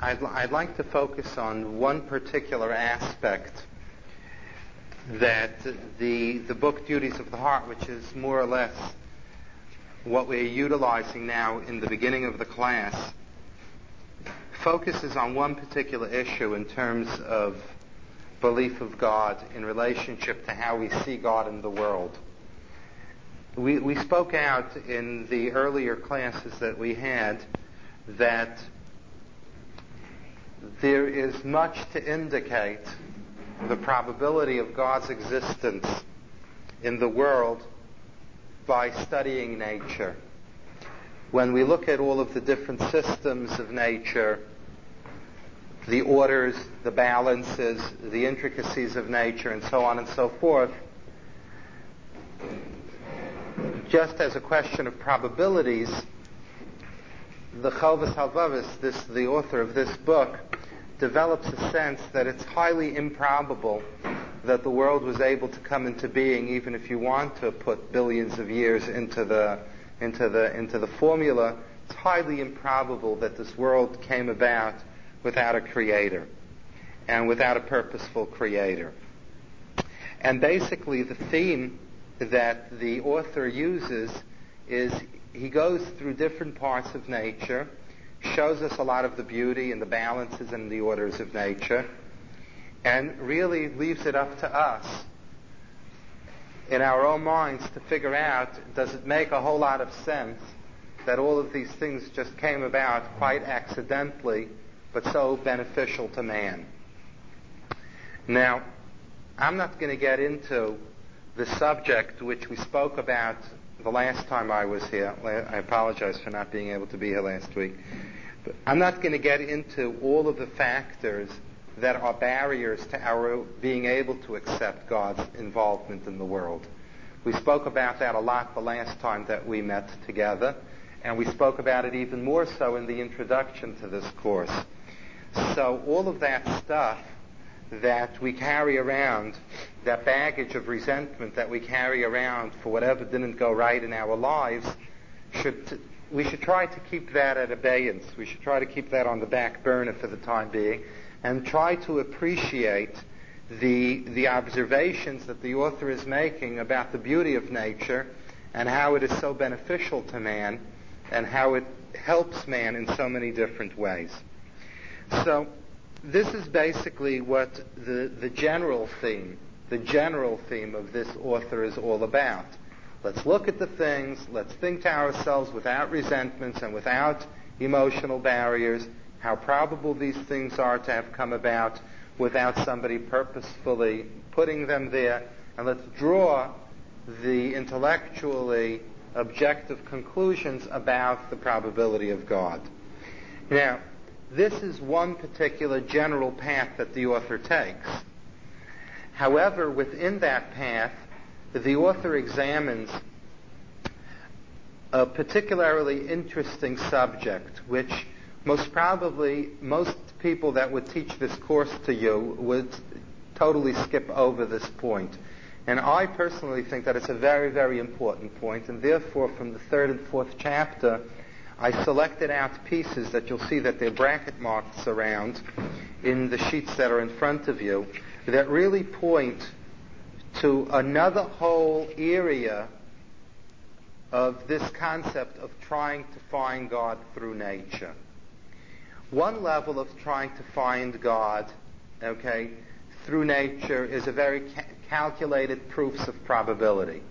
I'd, I'd like to focus on one particular aspect that the, the book Duties of the Heart, which is more or less what we're utilizing now in the beginning of the class, focuses on one particular issue in terms of belief of God in relationship to how we see God in the world. We, we spoke out in the earlier classes that we had that there is much to indicate the probability of God's existence in the world by studying nature. When we look at all of the different systems of nature, the orders, the balances, the intricacies of nature, and so on and so forth, just as a question of probabilities, the Chovos Halevavos, this the author of this book, develops a sense that it's highly improbable that the world was able to come into being, even if you want to put billions of years into the into the into the formula. It's highly improbable that this world came about without a creator and without a purposeful creator. And basically, the theme that the author uses is he goes through different parts of nature, shows us a lot of the beauty and the balances and the orders of nature, and really leaves it up to us in our own minds to figure out does it make a whole lot of sense that all of these things just came about quite accidentally but so beneficial to man. Now, I'm not going to get into the subject which we spoke about the last time I was here. I apologize for not being able to be here last week. But I'm not going to get into all of the factors that are barriers to our being able to accept God's involvement in the world. We spoke about that a lot the last time that we met together, and we spoke about it even more so in the introduction to this course. So all of that stuff that we carry around, that baggage of resentment that we carry around for whatever didn't go right in our lives, should we should try to keep that at abeyance. We should try to keep that on the back burner for the time being, and try to appreciate the the observations that the author is making about the beauty of nature and how it is so beneficial to man and how it helps man in so many different ways. So this is basically what the, the general theme, the general theme of this author is all about. Let's look at the things, let's think to ourselves without resentments and without emotional barriers how probable these things are to have come about without somebody purposefully putting them there, and let's draw the intellectually objective conclusions about the probability of God. Now, this is one particular general path that the author takes. However, within that path, the author examines a particularly interesting subject, which most probably most people that would teach this course to you would totally skip over this point. And I personally think that it's a very, very important point, and therefore from the third and fourth chapter, I selected out pieces that you'll see that they're bracket marks around in the sheets that are in front of you that really point to another whole area of this concept of trying to find God through nature. One level of trying to find God, okay, through nature is a very ca- calculated proofs of probability.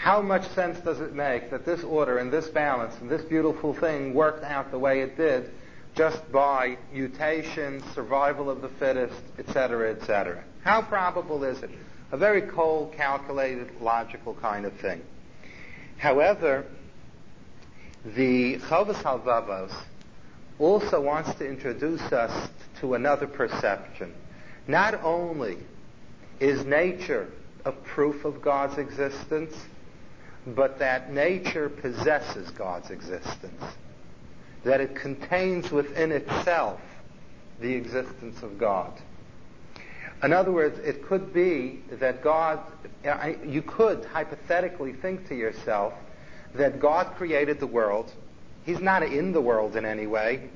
How much sense does it make that this order and this balance and this beautiful thing worked out the way it did just by mutation, survival of the fittest, etc., etc.? How probable is it? A very cold, calculated, logical kind of thing. However, the Chovos Halevavos also wants to introduce us to another perception. Not only is nature a proof of God's existence, but that nature possesses God's existence, that it contains within itself the existence of God. In other words, it could be that God, you could hypothetically think to yourself that God created the world. He's not in the world in any way.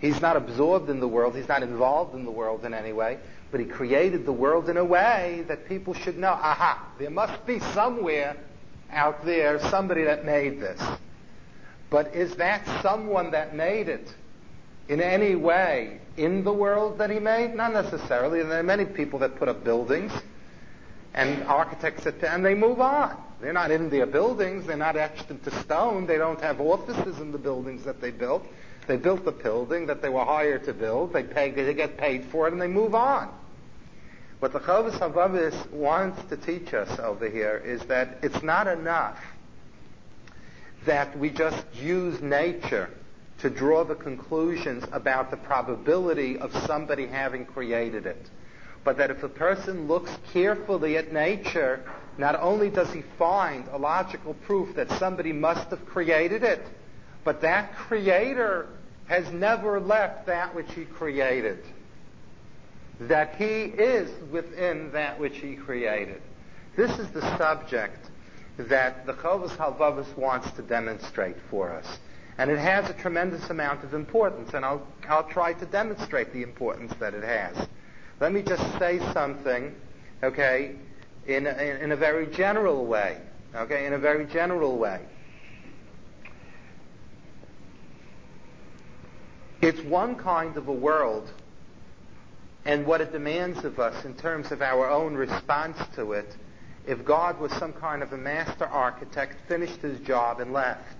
He's not absorbed in the world. He's not involved in the world in any way. But he created the world in a way that people should know, aha, there must be somewhere out there somebody that made this. But is that someone that made it in any way in the world that he made? Not necessarily. There are many people that put up buildings and architects that, and they move on. They're not in their buildings. They're not etched into stone. They don't have offices in the buildings that they built. They built the building that they were hired to build. They, pay, they get paid for it, and they move on. What the Chovos HaLevavos wants to teach us over here is that it's not enough that we just use nature to draw the conclusions about the probability of somebody having created it. But that if a person looks carefully at nature, not only does he find a logical proof that somebody must have created it, but that creator has never left that which he created. That he is within that which he created. This is the subject that the Chovos HaLevavos wants to demonstrate for us. And it has a tremendous amount of importance, and I'll, I'll try to demonstrate the importance that it has. Let me just say something, okay, in a, in a very general way, okay, in a very general way. It's one kind of a world and what it demands of us in terms of our own response to it if God was some kind of a master architect, finished his job, and left.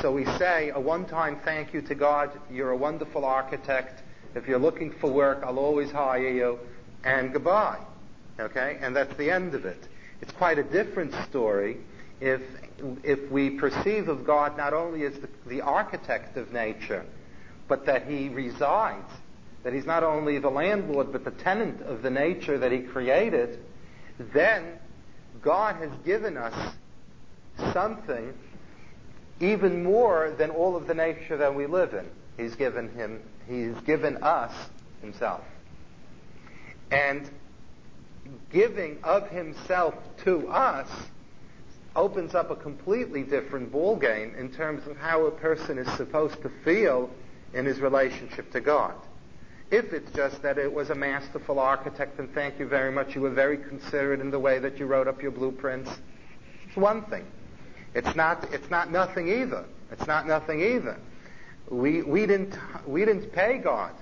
So we say a one-time thank you to God. You're a wonderful architect. If you're looking for work, I'll always hire you. And goodbye. Okay? And that's the end of it. It's quite a different story if, if we perceive of God not only as the, the architect of nature, but that he resides, that he's not only the landlord, but the tenant of the nature that he created, then God has given us something even more than all of the nature that we live in. He's given him, he's given us himself. And giving of himself to us opens up a completely different ballgame in terms of how a person is supposed to feel in his relationship to God. If it's just that it was a masterful architect and thank you very much, you were very considerate in the way that you wrote up your blueprints, it's one thing. It's not, it's not nothing either. It's not nothing either. We, we, didn't, we didn't pay God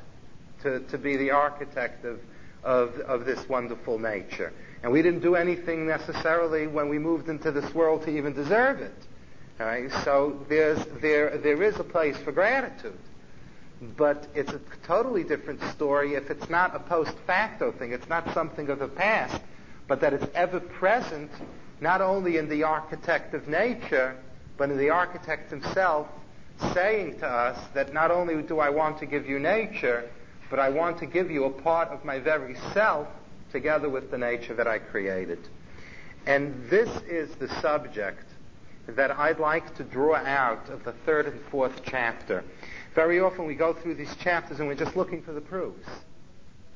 to, to be the architect of, of, of this wonderful nature. And we didn't do anything necessarily when we moved into this world to even deserve it. All right? So there's, there, there is a place for gratitude. But it's a totally different story if it's not a post facto thing. It's not something of the past, but that it's ever present, not only in the architect of nature, but in the architect himself, saying to us that not only do I want to give you nature, but I want to give you a part of my very self together with the nature that I created. And this is the subject that I'd like to draw out of the third and fourth chapter. Very often we go through these chapters and we're just looking for the proofs.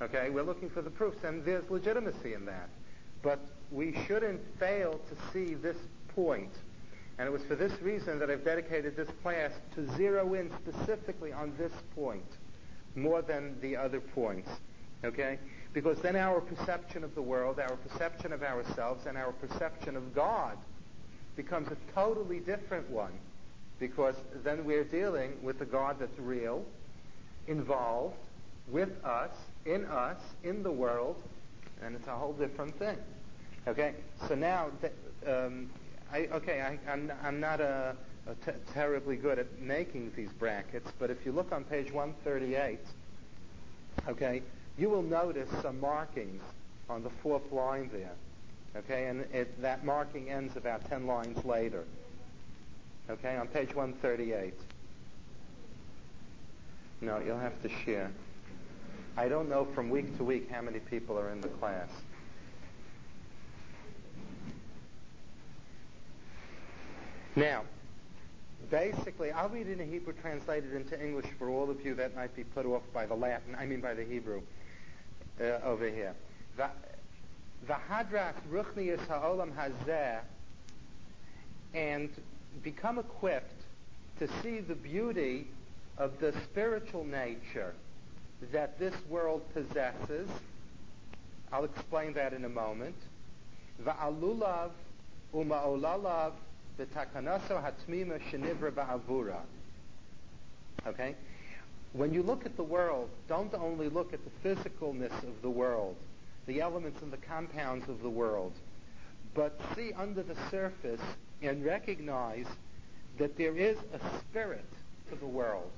Okay? We're looking for the proofs, and there's legitimacy in that. But we shouldn't fail to see this point. And it was for this reason that I've dedicated this class to zero in specifically on this point more than the other points. Okay? Because then our perception of the world, our perception of ourselves, and our perception of God becomes a totally different one because then we're dealing with a God that's real, involved, with us, in us, in the world, and it's a whole different thing. Okay, so now, um, I, okay, I, am I'm, I'm not a, a t- terribly good at making these brackets, but if you look on page 138, okay, you will notice some markings on the fourth line there. Okay, and it, that marking ends about 10 lines later. Okay, on page 138. No, you'll have to share. I don't know from week to week how many people are in the class. Now, basically, I'll read it in Hebrew translated into English for all of you that might be put off by the Latin, I mean by the Hebrew uh, over here. The hadras ruchnius ha'olam hazeh and become equipped to see the beauty of the spiritual nature that this world possesses. I'll explain that in a moment. Va'alulav uma'olalav v'takanaso hatmima shenivra ba'avura. Okay? When you look at the world, don't only look at the physicalness of the world, the elements and the compounds of the world, but see under the surface and recognize that there is a spirit to the world.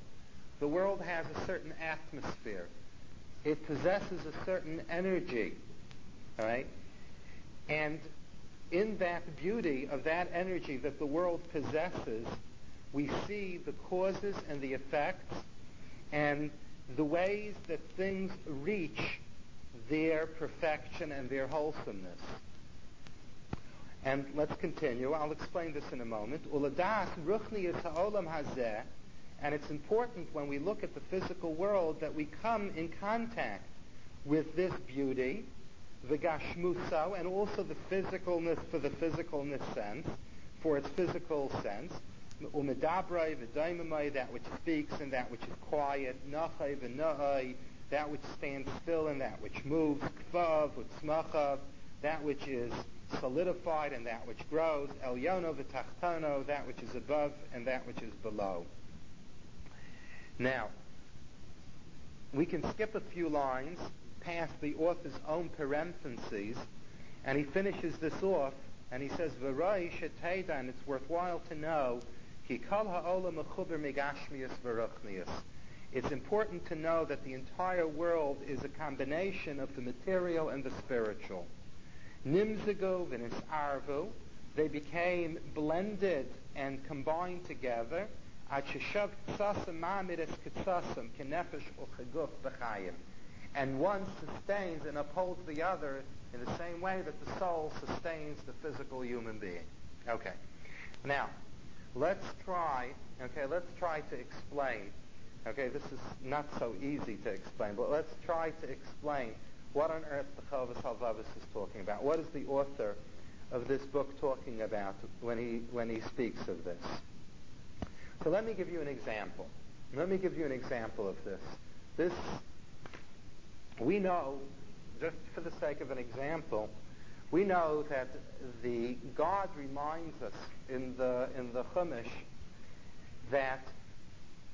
The world has a certain atmosphere. It possesses a certain energy. All right? And in that beauty of that energy that the world possesses, we see the causes and the effects and the ways that things reach their perfection and their wholesomeness. And let's continue. I'll explain this in a moment. And it's important when we look at the physical world that we come in contact with this beauty, the gashmuso, and also the physicalness for the physicalness sense, for its physical sense. Umedabrai, v'daimamai, that which speaks and that which is quiet, nachai, v'na'ai, that which stands still and that which moves, kvav, utzmachav, that which is solidified and that which grows, elyono v'tachtono, that which is above and that which is below. Now, we can skip a few lines past the author's own parentheses, and he finishes this off, and he says, V'roi sheteda, and it's worthwhile to know, ki ha'olam mechuber v'ruchnius. It's important to know that the entire world is a combination of the material and the spiritual. Nimzago v'nisarvu, they became blended and combined together, and one sustains and upholds the other in the same way that the soul sustains the physical human being. Okay. Now, let's try, okay, let's try to explain. Okay, this is not so easy to explain, but let's try to explain what on earth the Chovos Halvavis is talking about. What is the author of this book talking about when he, when he speaks of this? So let me give you an example. Let me give you an example of this. This, we know, just for the sake of an example, we know that the God reminds us in the in the Chumash that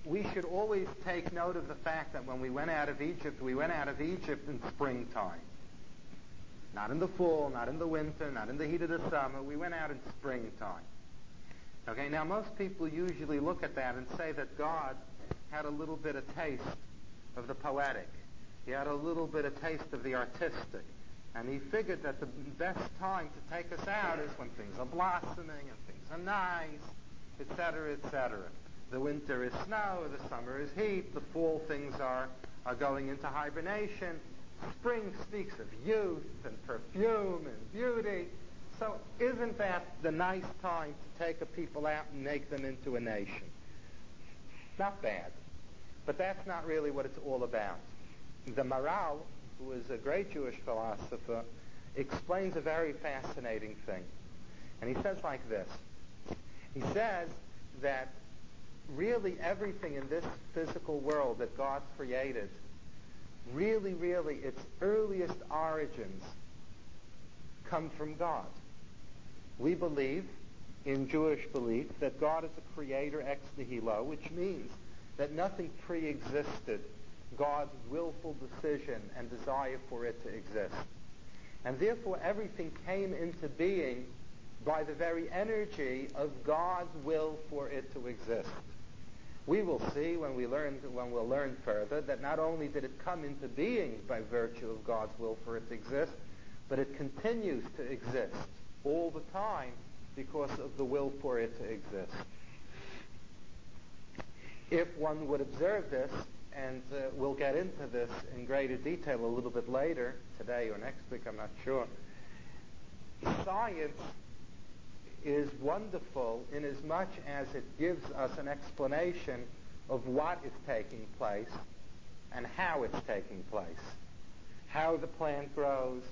we should always take note of the fact that when we went out of Egypt, we went out of Egypt in springtime. Not in the fall, not in the winter, not in the heat of the summer. We went out in springtime. Okay, now most people usually look at that and say that God had a little bit of taste of the poetic. He had a little bit of taste of the artistic. And he figured that the best time to take us out is when things are blossoming and things are nice, etc., etc. The winter is snow, the summer is heat, the fall things are, are going into hibernation. Spring speaks of youth and perfume and beauty. So isn't that the nice time to take a people out and make them into a nation? Not bad. But that's not really what it's all about. The Maharal, who is a great Jewish philosopher, explains a very fascinating thing. And he says like this. He says that really everything in this physical world that God created, really, really, its earliest origins come from God. We believe, in Jewish belief, that God is a creator ex nihilo, which means that nothing pre-existed God's willful decision and desire for it to exist. And therefore everything came into being by the very energy of God's will for it to exist. We will see when we learn when we'll learn further that not only did it come into being by virtue of God's will for it to exist, but it continues to exist all the time because of the will for it to exist. If one would observe this, and uh, we'll get into this in greater detail a little bit later, today or next week, I'm not sure. Science is wonderful in as much as it gives us an explanation of what is taking place and how it's taking place. How the plant grows,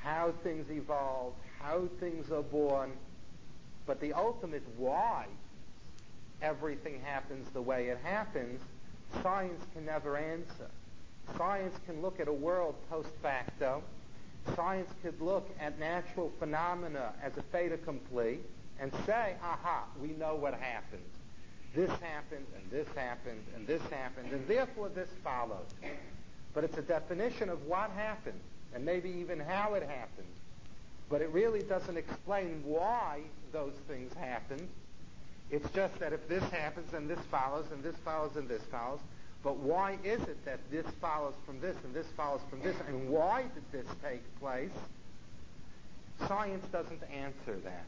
how things evolve, how things are born, but the ultimate why everything happens the way it happens, science can never answer. Science can look at a world post facto. Science could look at natural phenomena as a fait accompli and say, aha, we know what happened. This happened, and this happened, and this happened, and therefore this followed. But it's a definition of what happened, and maybe even how it happened. But it really doesn't explain why those things happened. It's just that if this happens, and this follows, and this follows, and this follows. But why is it that this follows from this, and this follows from this, and why did this take place? Science doesn't answer that.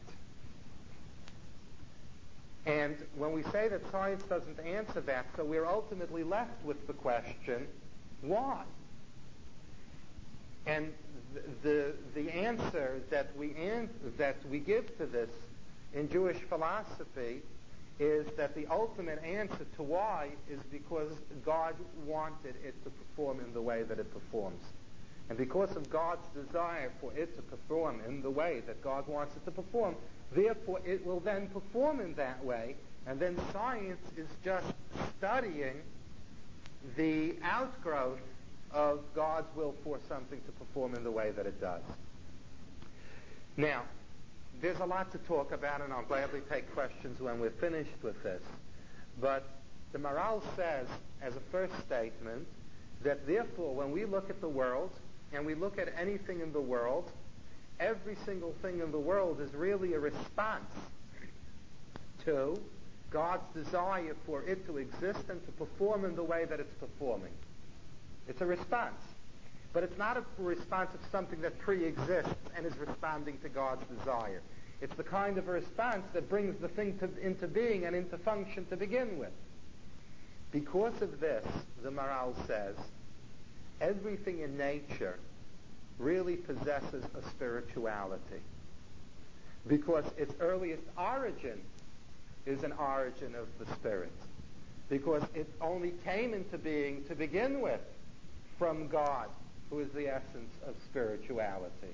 And when we say that science doesn't answer that, so we're ultimately left with the question, why? And the, the answer that we, that we give to this in Jewish philosophy is that the ultimate answer to why is because God wanted it to perform in the way that it performs. And because of God's desire for it to perform in the way that God wants it to perform, therefore it will then perform in that way. And then science is just studying the outgrowth of God's will for something to perform in the way that it does. Now, there's a lot to talk about, and I'll gladly take questions when we're finished with this. But the Maharal says, as a first statement, that therefore, when we look at the world, and we look at anything in the world, every single thing in the world is really a response to God's desire for it to exist and to perform in the way that it's performing. It's a response. But it's not a response of something that pre-exists and is responding to God's desire. It's the kind of a response that brings the thing to, into being and into function to begin with. Because of this, the Maharal says, everything in nature really possesses a spirituality. Because its earliest origin is an origin of the spirit. Because it only came into being to begin with from God, who is the essence of spirituality.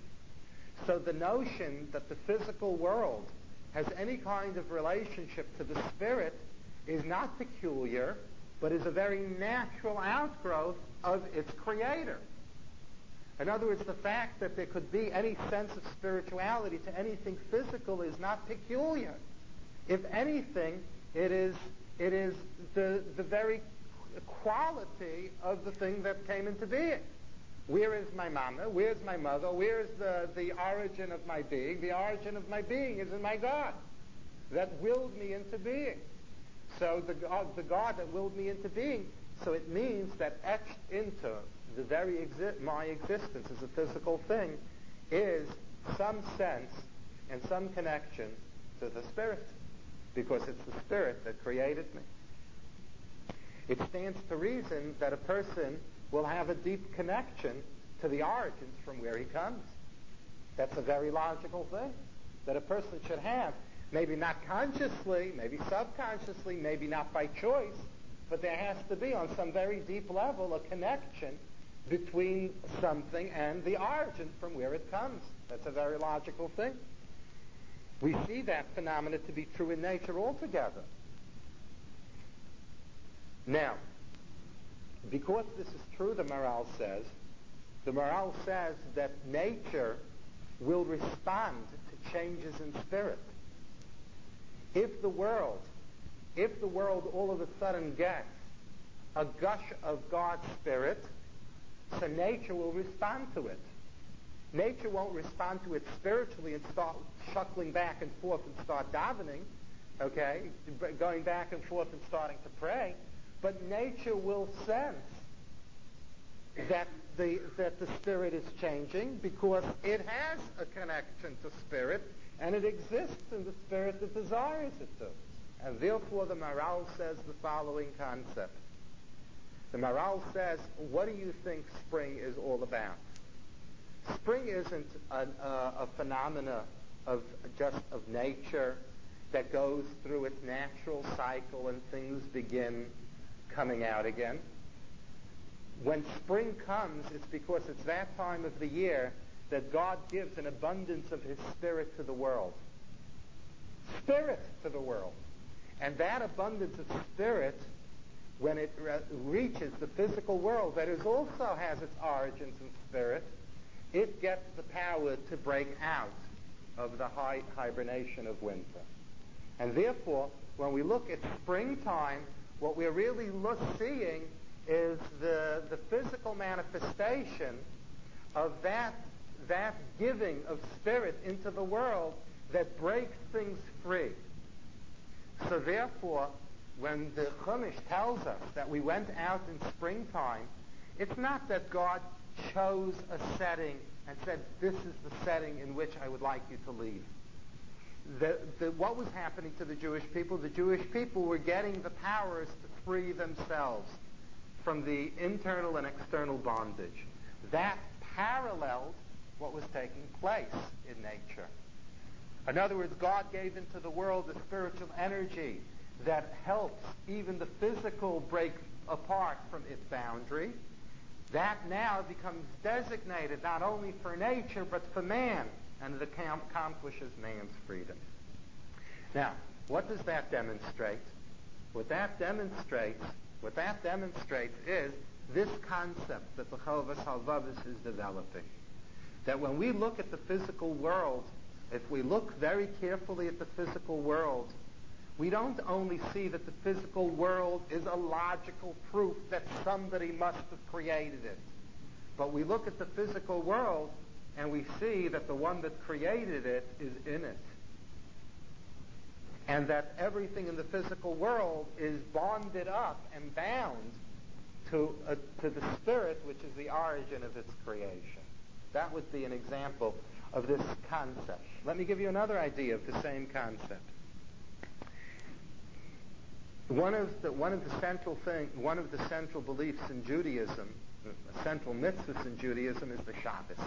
So the notion that the physical world has any kind of relationship to the spirit is not peculiar, but is a very natural outgrowth of its creator. In other words, the fact that there could be any sense of spirituality to anything physical is not peculiar. If anything, it is, it is the, the very quality of the thing that came into being. Where is my mama? Where's my mother? Where is the, the origin of my being? The origin of my being is in my God that willed me into being. So the the God that willed me into being. So it means that etched into the very exi- my existence as a physical thing is some sense and some connection to the Spirit, because it's the Spirit that created me. It stands to reason that a person will have a deep connection to the origins from where he comes. That's a very logical thing that a person should have. Maybe not consciously, maybe subconsciously, maybe not by choice, but there has to be on some very deep level a connection between something and the origin from where it comes. That's a very logical thing. We see that phenomena to be true in nature altogether. Now, because this is true, the Maharal says, the Maharal says that nature will respond to changes in spirit. If the world, if the world all of a sudden gets a gush of God's spirit, so nature will respond to it. Nature won't respond to it spiritually and start shuckling back and forth and start davening, okay, going back and forth and starting to pray. But nature will sense that the, that the spirit is changing because it has a connection to spirit and it exists in the spirit that desires it to. And therefore the Maharal says the following concept. The Maharal says, what do you think spring is all about? Spring isn't a, a, uh, a phenomena of just of nature that goes through its natural cycle and things begin coming out again. When spring comes, it's because it's that time of the year that God gives an abundance of His Spirit to the world. Spirit to the world. And that abundance of Spirit when it re- reaches the physical world that is also has its origins in spirit, it gets the power to break out of the high hibernation of winter. And therefore, when we look at springtime, what we're really look, seeing is the, the physical manifestation of that, that giving of spirit into the world that breaks things free. So therefore, when the Chumash tells us that we went out in springtime, it's not that God chose a setting and said, this is the setting in which I would like you to leave. The, the, what was happening to the Jewish people? The Jewish people were getting the powers to free themselves from the internal and external bondage. That paralleled what was taking place in nature. In other words, God gave into the world a spiritual energy that helps even the physical break apart from its boundary. That now becomes designated not only for nature but for man, and it accomplishes man's freedom. Now, what does that demonstrate? What that demonstrates, what that demonstrates is this concept that the Chovas Halvavis is developing. That when we look at the physical world, if we look very carefully at the physical world, we don't only see that the physical world is a logical proof that somebody must have created it, but we look at the physical world and we see that the one that created it is in it. And that everything in the physical world is bonded up and bound to, uh, to the spirit which is the origin of its creation. That would be an example of this concept. Let me give you another idea of the same concept. One of the one of the central thing, one of the central beliefs in Judaism, central mitzvahs in Judaism is the Shabbos.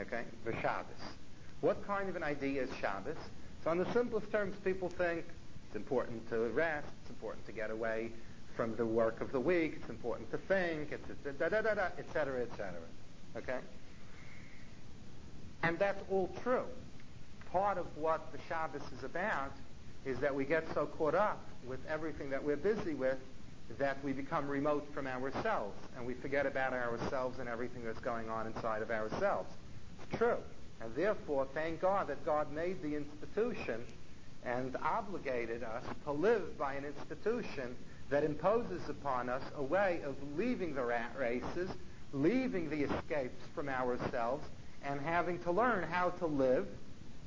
Okay, the Shabbos. What kind of an idea is Shabbos? So, on the simplest terms, people think it's important to rest, it's important to get away from the work of the week, it's important to think, it's da da da da, etc., etc. Okay, and that's all true. Part of what the Shabbos is about is that we get so caught up with everything that we're busy with that we become remote from ourselves and we forget about ourselves and everything that's going on inside of ourselves. It's true. And therefore, thank God that God made the institution and obligated us to live by an institution that imposes upon us a way of leaving the rat races, leaving the escapes from ourselves, and having to learn how to live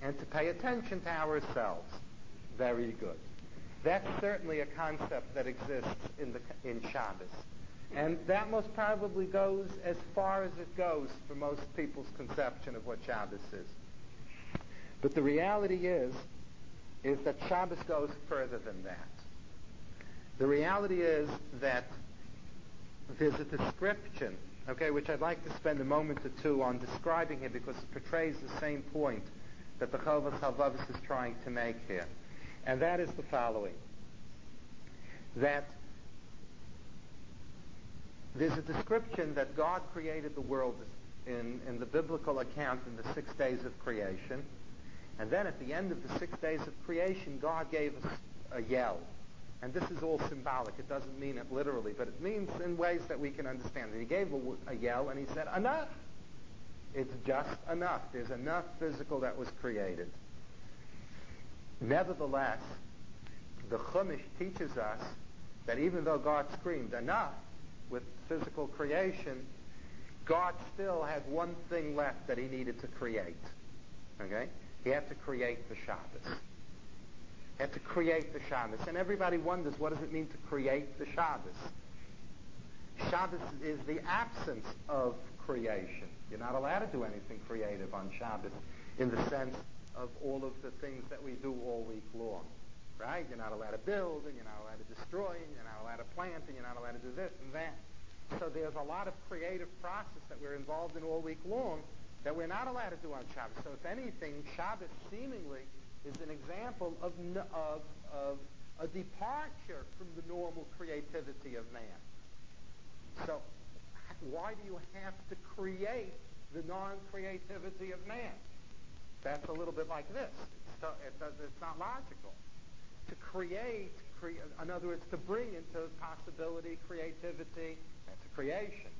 and to pay attention to ourselves very good. That's certainly a concept that exists in, the, in Shabbos. And that most probably goes as far as it goes for most people's conception of what Shabbos is. But the reality is, is that Shabbos goes further than that. The reality is that there's a description, okay, which I'd like to spend a moment or two on describing here because it portrays the same point that the Chovas Halvavis is trying to make here. And that is the following. That there's a description that God created the world in, in the biblical account in the six days of creation. And then at the end of the six days of creation, God gave us a yell. And this is all symbolic. It doesn't mean it literally, but it means in ways that we can understand. And he gave a, a yell and he said, enough. It's just enough. There's enough physical that was created. Nevertheless, the Chumash teaches us that even though God screamed enough with physical creation, God still had one thing left that he needed to create. Okay? He had to create the Shabbos. Had to create the Shabbos. And everybody wonders, what does it mean to create the Shabbos? Shabbos is the absence of creation. You're not allowed to do anything creative on Shabbos in the sense of all of the things that we do all week long. Right? You're not allowed to build, and you're not allowed to destroy, and you're not allowed to plant, and you're not allowed to do this and that. So there's a lot of creative process that we're involved in all week long that we're not allowed to do on Shabbos. So if anything, Shabbos seemingly is an example of, of, of a departure from the normal creativity of man. So why do you have to create the non-creativity of man? That's a little bit like this. It's, it's not logical. To create create, in other words, to bring into possibility, creativity, that's a creation.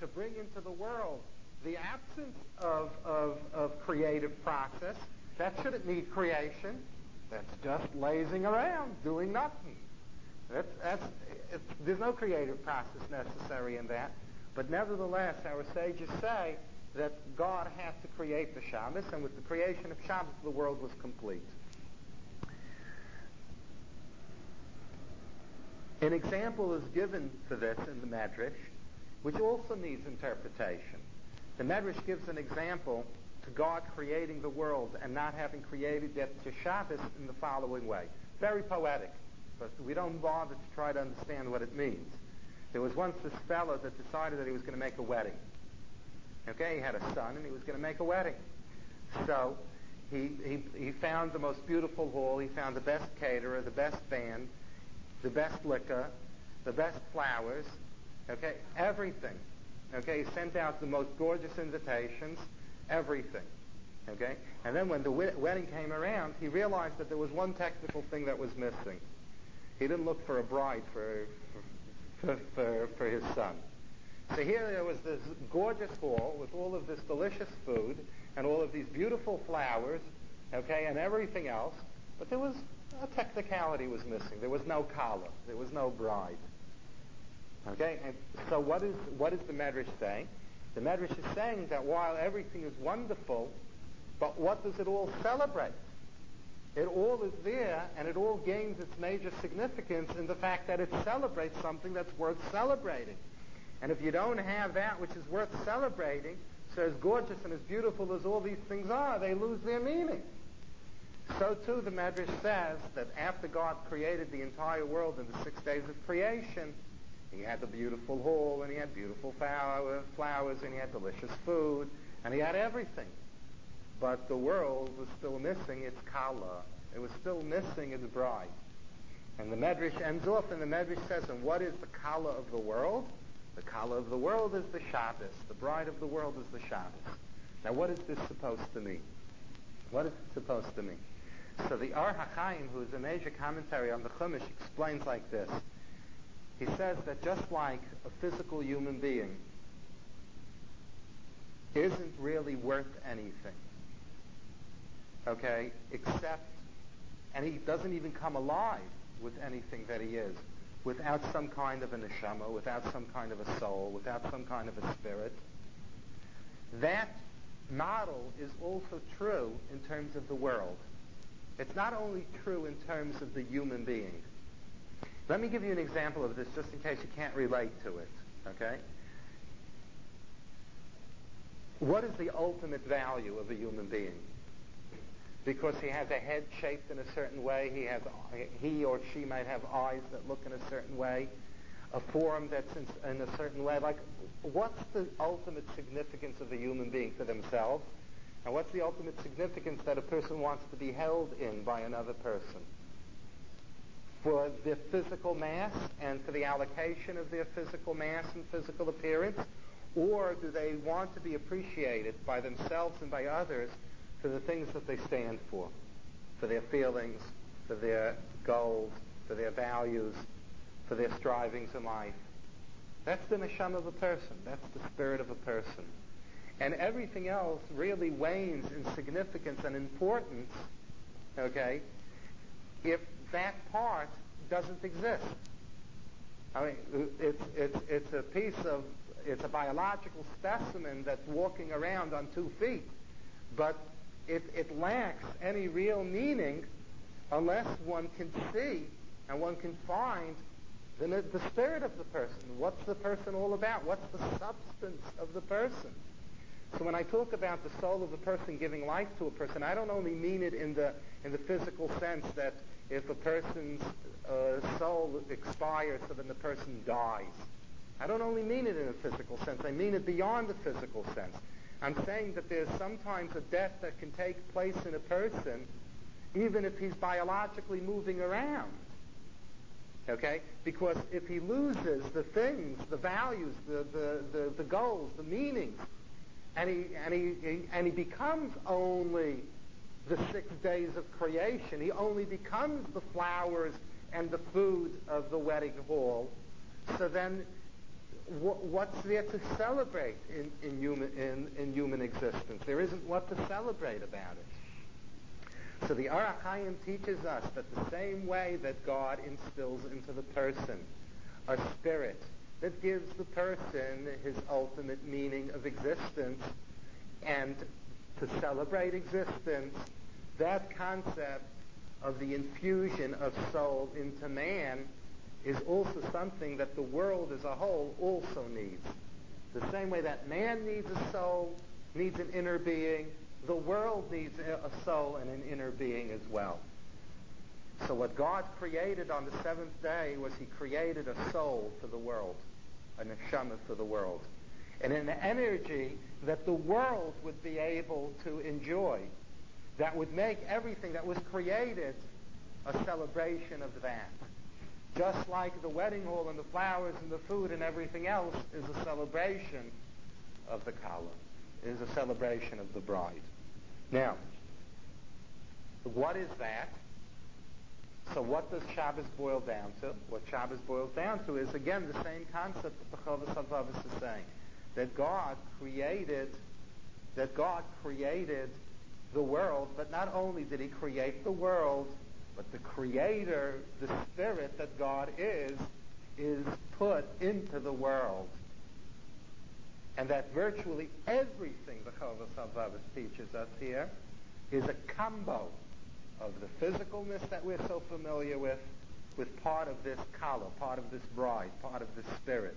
To bring into the world the absence of, of, of creative process, that shouldn't need creation. That's just lazing around, doing nothing. That's, that's, there's no creative process necessary in that. But nevertheless, our sages say that God had to create the Shabbos, and with the creation of Shabbos, the world was complete. An example is given for this in the Medrash, which also needs interpretation. The Medrash gives an example to God creating the world and not having created yet to Shabbos in the following way. Very poetic, but we don't bother to try to understand what it means. There was once this fellow that decided that he was going to make a wedding. Okay, he had a son and he was going to make a wedding. So he, he, he found the most beautiful hall, he found the best caterer, the best band, the best liquor, the best flowers, okay, everything. Okay, he sent out the most gorgeous invitations, everything. Okay? And then when the wedding came around, he realized that there was one technical thing that was missing. He didn't look for a bride for, for, for, for his son. So here there was this gorgeous hall with all of this delicious food and all of these beautiful flowers, okay, and everything else, but there was a technicality was missing. There was no kala. There was no bride. Okay, and so what is what is the Medrash saying? The Medrash is saying that while everything is wonderful, but what does it all celebrate? It all is there, and it all gains its major significance in the fact that it celebrates something that's worth celebrating. And if you don't have that which is worth celebrating, so as gorgeous and as beautiful as all these things are, they lose their meaning. So too the Medrash says that after God created the entire world in the six days of creation, he had the beautiful hall, and he had beautiful flower, flowers, and he had delicious food, and he had everything. But the world was still missing its kala. It was still missing its bride. And the Medrash ends off, and the Medrash says, and what is the kala of the world? The kala of the world is the Shabbos. The bride of the world is the Shabbos. Now what is this supposed to mean? What is it supposed to mean? So the Or HaChaim, who is a major commentary on the Chumash, explains like this. He says that just like a physical human being isn't really worth anything, okay, except, and he doesn't even come alive with anything that he is, without some kind of a neshama, without some kind of a soul, without some kind of a spirit. That model is also true in terms of the world. It's not only true in terms of the human being. Let me give you an example of this just in case you can't relate to it. Okay? What is the ultimate value of a human being? Because he has a head shaped in a certain way, he has he or she might have eyes that look in a certain way, a form that's in, in a certain way. Like, what's the ultimate significance of a human being for themselves? And what's the ultimate significance that a person wants to be held in by another person? For their physical mass and for the allocation of their physical mass and physical appearance? Or do they want to be appreciated by themselves and by others for the things that they stand for? For their feelings, for their goals, for their values, for their strivings in life. That's the neshama of a person. That's the spirit of a person. And everything else really wanes in significance and importance, okay, if that part doesn't exist. I mean, it's, it's, it's a piece of, it's a biological specimen that's walking around on two feet, but it, it lacks any real meaning unless one can see and one can find the, the spirit of the person. What's the person all about? What's the substance of the person? So when I talk about the soul of a person giving life to a person, I don't only mean it in the in the physical sense that if a person's uh, soul expires, so then the person dies. I don't only mean it in a physical sense. I mean it beyond the physical sense. I'm saying that there's sometimes a death that can take place in a person, even if he's biologically moving around. Okay? Because if he loses the things, the values, the, the, the, the goals, the meanings, and he, and he, and he becomes only the six days of creation. He only becomes the flowers and the food of the wedding hall. So then, what's there to celebrate in, in, human, in, in human existence? There isn't what to celebrate about it. So the Ohr HaChaim teaches us that the same way that God instills into the person a spirit that gives the person his ultimate meaning of existence and to celebrate existence, that concept of the infusion of soul into man is also something that the world as a whole also needs. The same way that man needs a soul, needs an inner being, the world needs a soul and an inner being as well. So what God created on the seventh day was he created a soul for the world, a neshama for the world, and an energy that the world would be able to enjoy that would make everything that was created a celebration of that. Just like the wedding hall and the flowers and the food and everything else is a celebration of the Kala, is a celebration of the bride. Now, what is that? So what does Shabbos boil down to? What Shabbos boils down to is, again, the same concept that the HaLevavos is saying. That God created, that God created the world, but not only did he create the world, but the creator, the spirit that God is, is put into the world. And that virtually everything the Chovos teaches us here is a combo of the physicalness that we're so familiar with, with part of this kala, part of this bride, part of this spirit.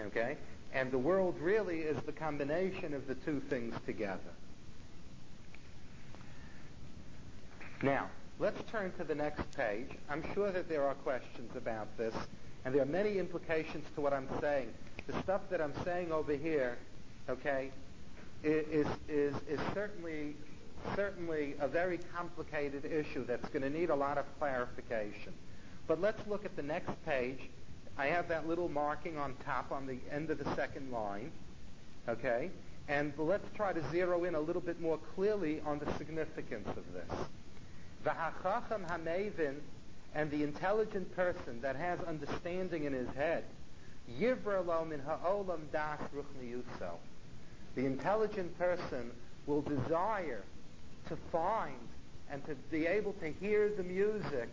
Okay? And the world really is the combination of the two things together. Now, let's turn to the next page. I'm sure that there are questions about this, and there are many implications to what I'm saying. The stuff that I'm saying over here, okay, is, is, is certainly certainly a very complicated issue that's going to need a lot of clarification. But let's look at the next page. I have that little marking on top on the end of the second line. Okay? And let's try to zero in a little bit more clearly on the significance of this. The hachacham and the intelligent person that has understanding in his head, yivra min ha'olam das ruchniyuso. The intelligent person will desire to find and to be able to hear the music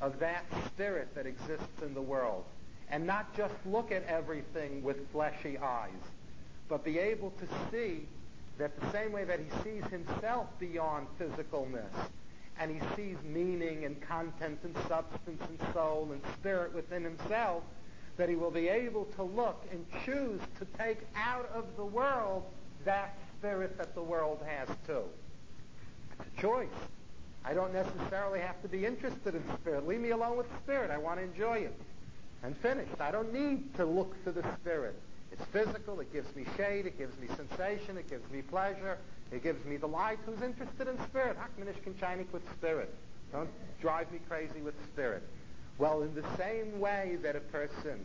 of that spirit that exists in the world. And not just look at everything with fleshy eyes, but be able to see that the same way that he sees himself beyond physicalness, and he sees meaning and content and substance and soul and spirit within himself, that he will be able to look and choose to take out of the world that spirit that the world has too. It's a choice. I don't necessarily have to be interested in spirit. Leave me alone with spirit. I want to enjoy it. And finished. I don't need to look for the spirit. It's physical. It gives me shade. It gives me sensation. It gives me pleasure. It gives me delight. Who's interested in spirit? Hakmanish Kinchainik with spirit. Don't drive me crazy with spirit. Well, in the same way that a person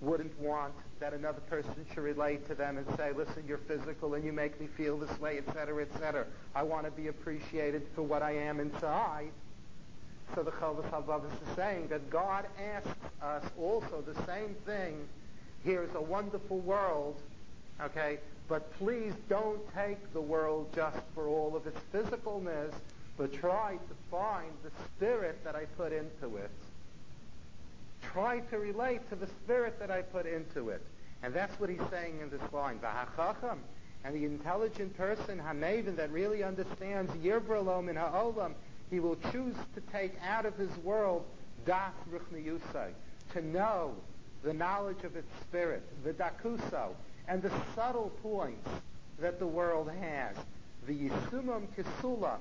wouldn't want that another person should relate to them and say, listen, you're physical and you make me feel this way, etc., etc. I want to be appreciated for what I am inside. So the Chovos HaLevavos is saying that God asks us also the same thing. Here's a wonderful world, okay, but please don't take the world just for all of its physicalness, but try to find the spirit that I put into it try to relate to the spirit that I put into it. And that's what he's saying in this line. V'hachacham, and the intelligent person, Hamavin, that really understands Yirbralom in Ha'olam, he will choose to take out of his world Das Ruchniyusai, to know the knowledge of its spirit, the Dakuso, and the subtle points that the world has. The Yisumam Kisulam,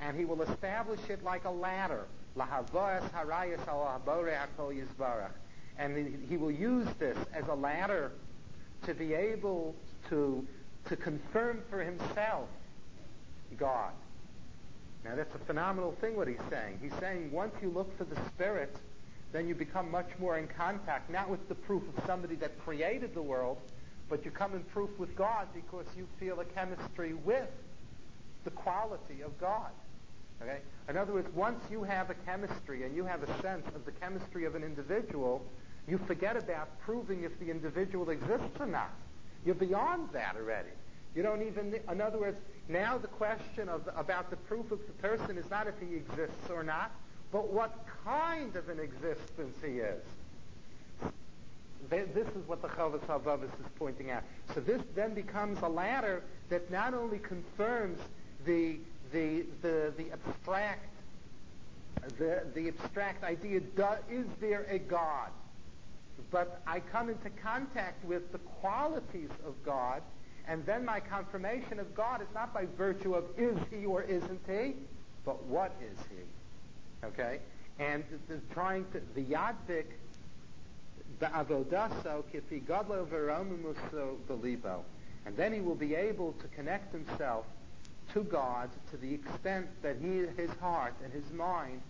and he will establish it like a ladder Lahavas harayas al yizbarach. And he will use this as a ladder to be able to, to confirm for himself God. Now that's a phenomenal thing what he's saying. He's saying once you look for the Spirit, then you become much more in contact, not with the proof of somebody that created the world, but you come in proof with God because you feel a chemistry with the quality of God. Okay? In other words, once you have a chemistry and you have a sense of the chemistry of an individual, you forget about proving if the individual exists or not. You're beyond that already. You don't even, in other words, now the question of, about the proof of the person is not if he exists or not, but what kind of an existence he is. This is what the Chovos HaLevavos is pointing out. So this then becomes a ladder that not only confirms the the the, the abstract the the abstract idea is there a God, but I come into contact with the qualities of God, and then my confirmation of God is not by virtue of is he or isn't he, but what is he? Okay, and the, the trying to the yaddik ba'avodaso kifi gadlo v'romimuso belibo. And then he will be able to connect himself to God to the extent that he, his heart and his mind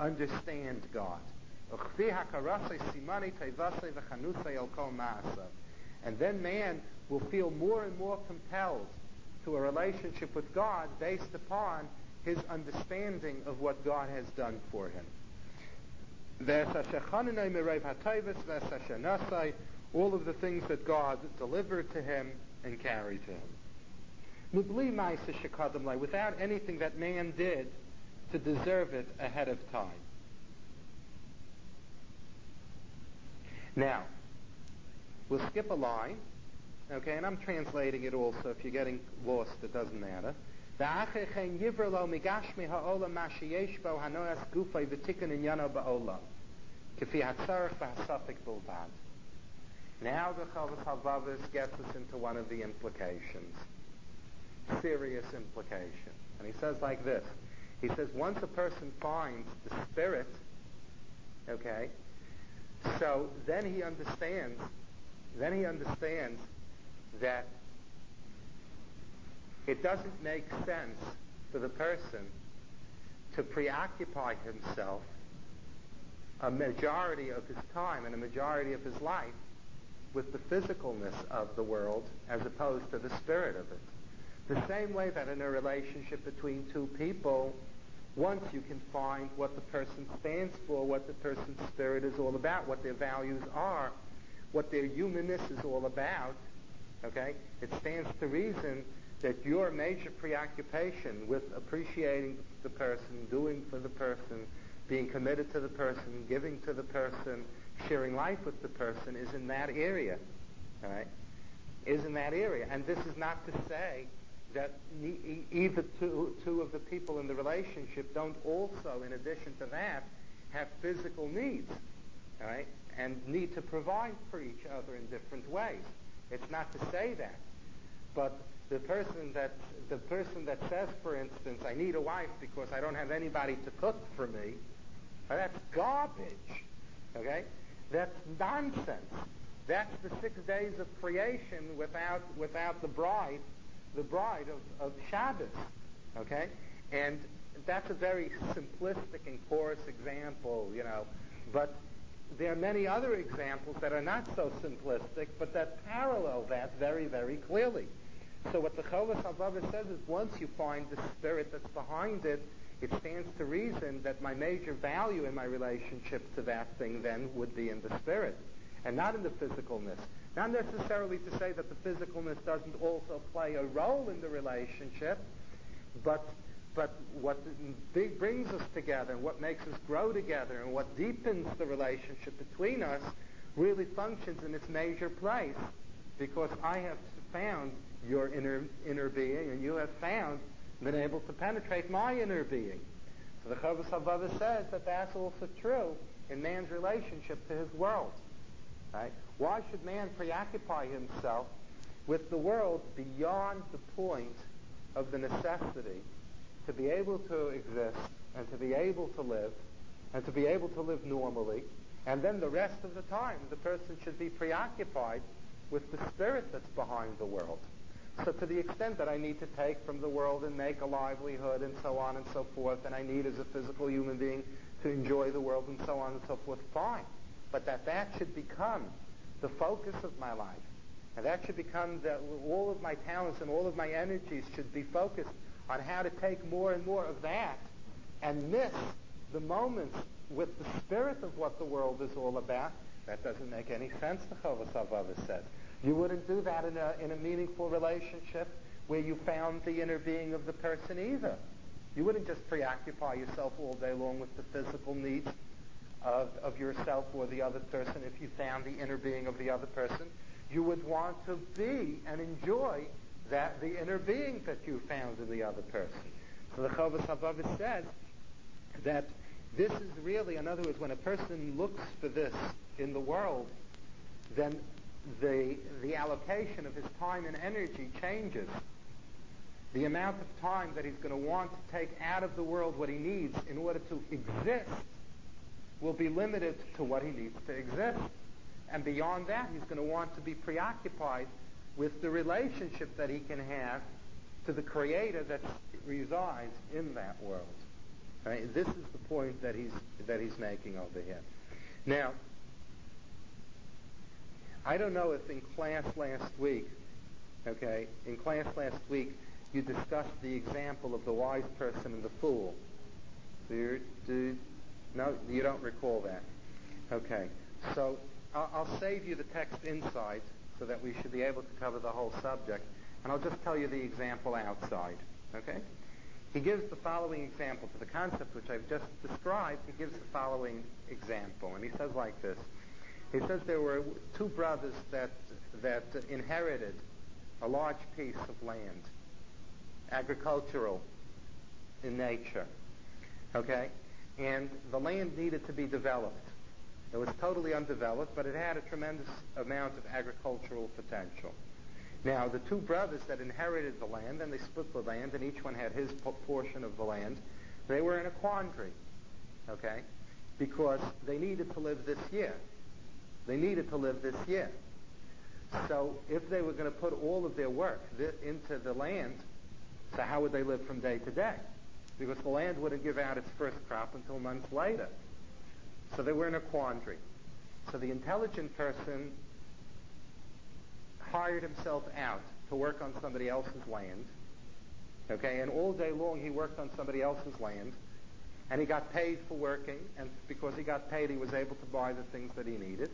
understand God. And then man will feel more and more compelled to a relationship with God based upon his understanding of what God has done for him all of the things that God delivered to him and carried to him. Without anything that man did to deserve it ahead of time. Now, We'll skip a line, okay, and I'm translating it also. If you're getting lost, it doesn't matter. Now the Chovos HaLevavos gets us into one of the implications, serious implication. And he says like this. He says, once a person finds the spirit, okay, so then he understands then he understands that it doesn't make sense for the person to preoccupy himself a majority of his time and a majority of his life with the physicalness of the world as opposed to the spirit of it. The same way that in a relationship between two people, once you can find what the person stands for, what the person's spirit is all about, what their values are, what their humanness is all about, okay, it stands to reason that your major preoccupation with appreciating the person, doing for the person, being committed to the person, giving to the person, sharing life with the person is in that area. All right? Is in that area. And this is not to say that either two, two of the people in the relationship don't also, in addition to that, have physical needs. All right? And need to provide for each other in different ways. It's not to say that. But the person that the person that says, for instance, I need a wife because I don't have anybody to cook for me, that's garbage. Okay? That's nonsense. That's the six days of creation without without the bride, the bride of, of Shabbos. Okay? And that's a very simplistic and coarse example, you know. But there are many other examples that are not so simplistic, but that parallel that very, very clearly. So what the Chovos HaLevavos says is once you find the spirit that's behind it, it stands to reason that my major value in my relationship to that thing then would be in the spirit and not in the physicalness. Not necessarily to say that the physicalness doesn't also play a role in the relationship, but but what brings us together and what makes us grow together and what deepens the relationship between us really functions in its major place because I have found your inner inner being and you have found been able to penetrate my inner being. So the Chovos HaLevavos says that that's also true in man's relationship to his world. Right? Why should man preoccupy himself with the world beyond the point of the necessity to be able to exist and to be able to live and to be able to live normally and then the rest of the time the person should be preoccupied with the spirit that's behind the world. So to the extent that I need to take from the world and make a livelihood and so on and so forth, and I need as a physical human being to enjoy the world and so on and so forth, fine. But that that should become the focus of my life. And that should become that all of my talents and all of my energies should be focused on how to take more and more of that and miss the moments with the spirit of what the world is all about, that doesn't make any sense, the Chovos HaLevavos says. You wouldn't do that in a, in a meaningful relationship where you found the inner being of the person either. You wouldn't just preoccupy yourself all day long with the physical needs of, of yourself or the other person if you found the inner being of the other person. You would want to be and enjoy that the inner being that you found in the other person. So the Chovos HaLevavos says that this is really, in other words, when a person looks for this in the world, then the, the allocation of his time and energy changes. The amount of time that he's going to want to take out of the world what he needs in order to exist will be limited to what he needs to exist. And beyond that, he's going to want to be preoccupied with the relationship that he can have to the Creator that resides in that world. Right? This is the point that he's that he's making over here. Now, I don't know if in class last week, okay, in class last week you discussed the example of the wise person and the fool. Do you, no, you don't recall that. Okay, so I'll, I'll save you the text inside so that we should be able to cover the whole subject, and I'll just tell you the example outside. Okay? He gives the following example to the concept which I've just described. He gives the following example, and he says like this. He says there were two brothers that that inherited a large piece of land, agricultural in nature. Okay, and the land needed to be developed. It was totally undeveloped, but it had a tremendous amount of agricultural potential. Now, the two brothers that inherited the land, and they split the land, and each one had his portion of the land, they were in a quandary, okay? Because they needed to live this year. They needed to live this year. So if they were going to put all of their work into the land, so how would they live from day to day? Because the land wouldn't give out its first crop until months later. So they were in a quandary. So the intelligent person hired himself out to work on somebody else's land. Okay, and all day long he worked on somebody else's land. And he got paid for working, and because he got paid, he was able to buy the things that he needed.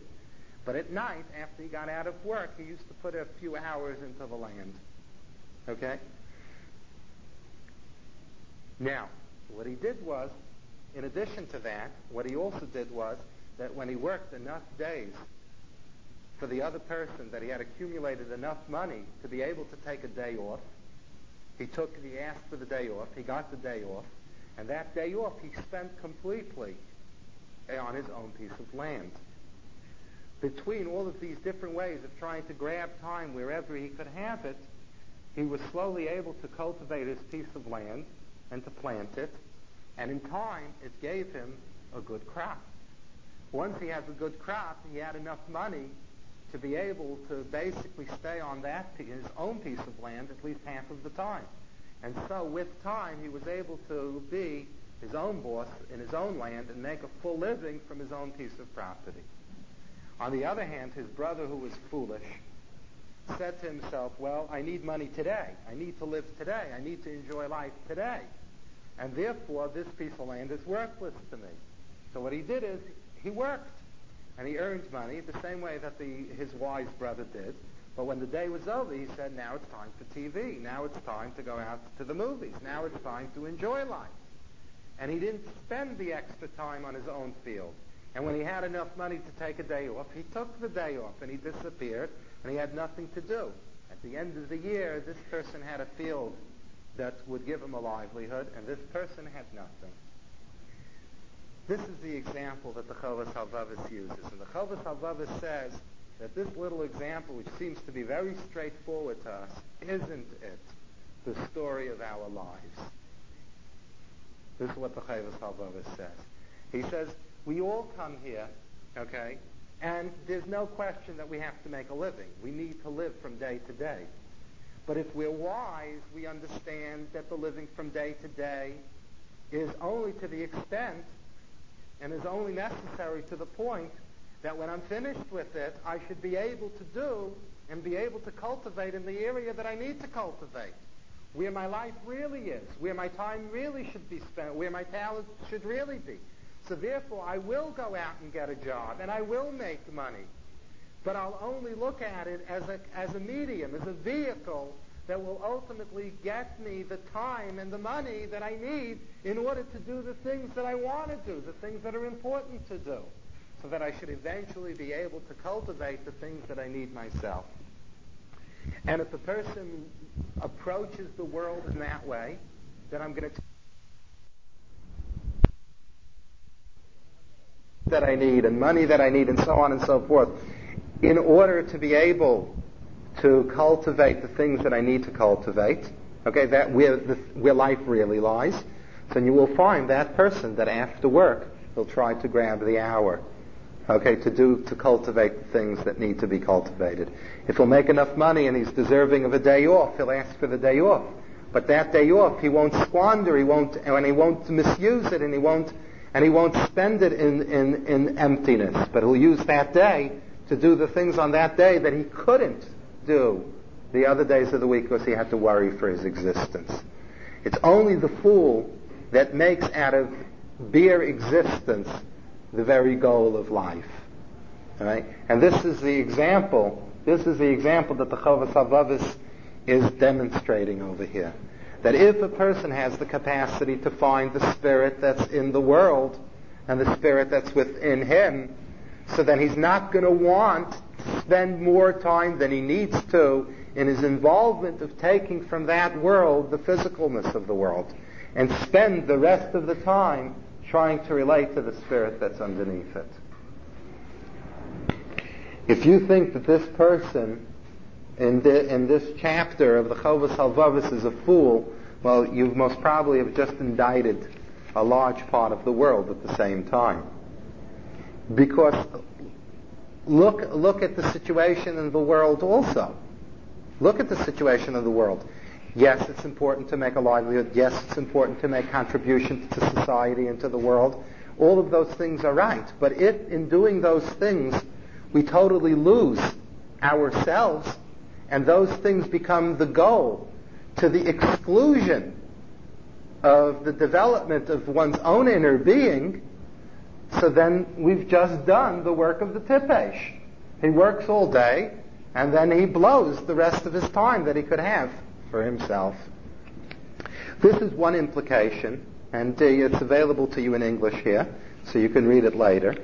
But at night, after he got out of work, he used to put a few hours into the land. Okay? Now, what he did was, in addition to that, what he also did was that when he worked enough days for the other person that he had accumulated enough money to be able to take a day off, he took, he asked for the day off, he got the day off, and that day off he spent completely on his own piece of land. Between all of these different ways of trying to grab time wherever he could have it, he was slowly able to cultivate his piece of land and to plant it, and in time, it gave him a good crop. Once he had a good crop, he had enough money to be able to basically stay on that his own piece of land at least half of the time. And so with time, he was able to be his own boss in his own land and make a full living from his own piece of property. On the other hand, his brother, who was foolish, said to himself, well, I need money today. I need to live today. I need to enjoy life today. And therefore, this piece of land is worthless to me. So what he did is he worked. And he earned money the same way that the, his wise brother did. But when the day was over, he said, now it's time for TV. Now it's time to go out to the movies. Now it's time to enjoy life. And he didn't spend the extra time on his own field. And when he had enough money to take a day off, he took the day off and he disappeared and he had nothing to do. At the end of the year, this person had a field that would give him a livelihood, and this person had nothing. This is the example that the Chovos HaLevavos uses. And the Chovos HaLevavos says that this little example, which seems to be very straightforward to us, isn't it the story of our lives? This is what the Chovos HaLevavos says. He says, we all come here, okay, and there's no question that we have to make a living. We need to live from day to day. But if we're wise, we understand that the living from day to day is only to the extent and is only necessary to the point that when I'm finished with it, I should be able to do and be able to cultivate in the area that I need to cultivate. where my life really is, where my time really should be spent, where my talent should really be. So therefore, I will go out and get a job, and I will make money. But I'll only look at it as a, as a medium, as a vehicle that will ultimately get me the time and the money that I need in order to do the things that I want to do, the things that are important to do, so that I should eventually be able to cultivate the things that I need myself. And if a person approaches the world in that way, then I'm going to that I need and money that I need and so on and so forth in order to be able to cultivate the things that I need to cultivate, okay, that where, the, where life really lies, then you will find that person that after work will try to grab the hour, okay, to do, to cultivate the things that need to be cultivated. If he'll make enough money and he's deserving of a day off, he'll ask for the day off. But that day off, he won't squander, he won't, and he won't misuse it, and he won't, and he won't spend it in, in, in emptiness. But he'll use that day to do the things on that day that he couldn't do the other days of the week because he had to worry for his existence. It's only the fool that makes out of bare existence the very goal of life. Right? And this is the example, this is the example that the Chovos HaLevavos is demonstrating over here. That if a person has the capacity to find the spirit that's in the world and the spirit that's within him, so then he's not going to want to spend more time than he needs to in his involvement of taking from that world the physicalness of the world and spend the rest of the time trying to relate to the spirit that's underneath it. If you think that this person in, the, in this chapter of the Chovos HaLevavos is a fool, well, you most probably have just indicted a large part of the world at the same time. Because look, look at the situation in the world also. Look at the situation of the world. Yes, it's important to make a livelihood. Yes, it's important to make contributions to society and to the world. All of those things are right. But if in doing those things we totally lose ourselves and those things become the goal to the exclusion of the development of one's own inner being, so then we've just done the work of the tipesh. He works all day, and then he blows the rest of his time that he could have for himself. This is one implication, and uh, it's available to you in English here, so you can read it later.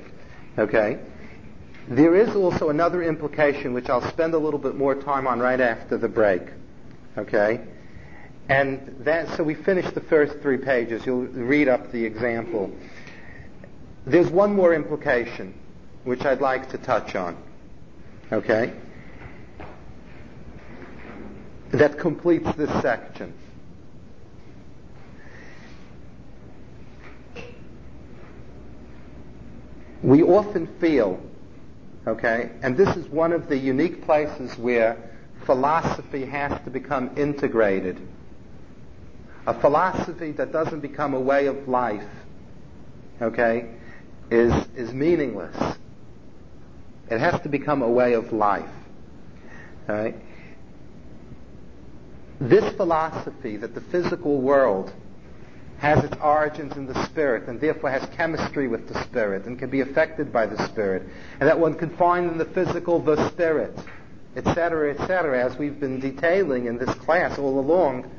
Okay? There is also another implication which I'll spend a little bit more time on right after the break. Okay? And that, so we finished the first three pages. You'll read up the example. There's one more implication which I'd like to touch on. Okay? That completes this section. We often feel, okay, and this is one of the unique places where philosophy has to become integrated. A philosophy that doesn't become a way of life, okay, is, is meaningless. It has to become a way of life. This philosophy that the physical world has its origins in the spirit and therefore has chemistry with the spirit and can be affected by the spirit, and that one can find in the physical the spirit, etc., etc., as we've been detailing in this class all along,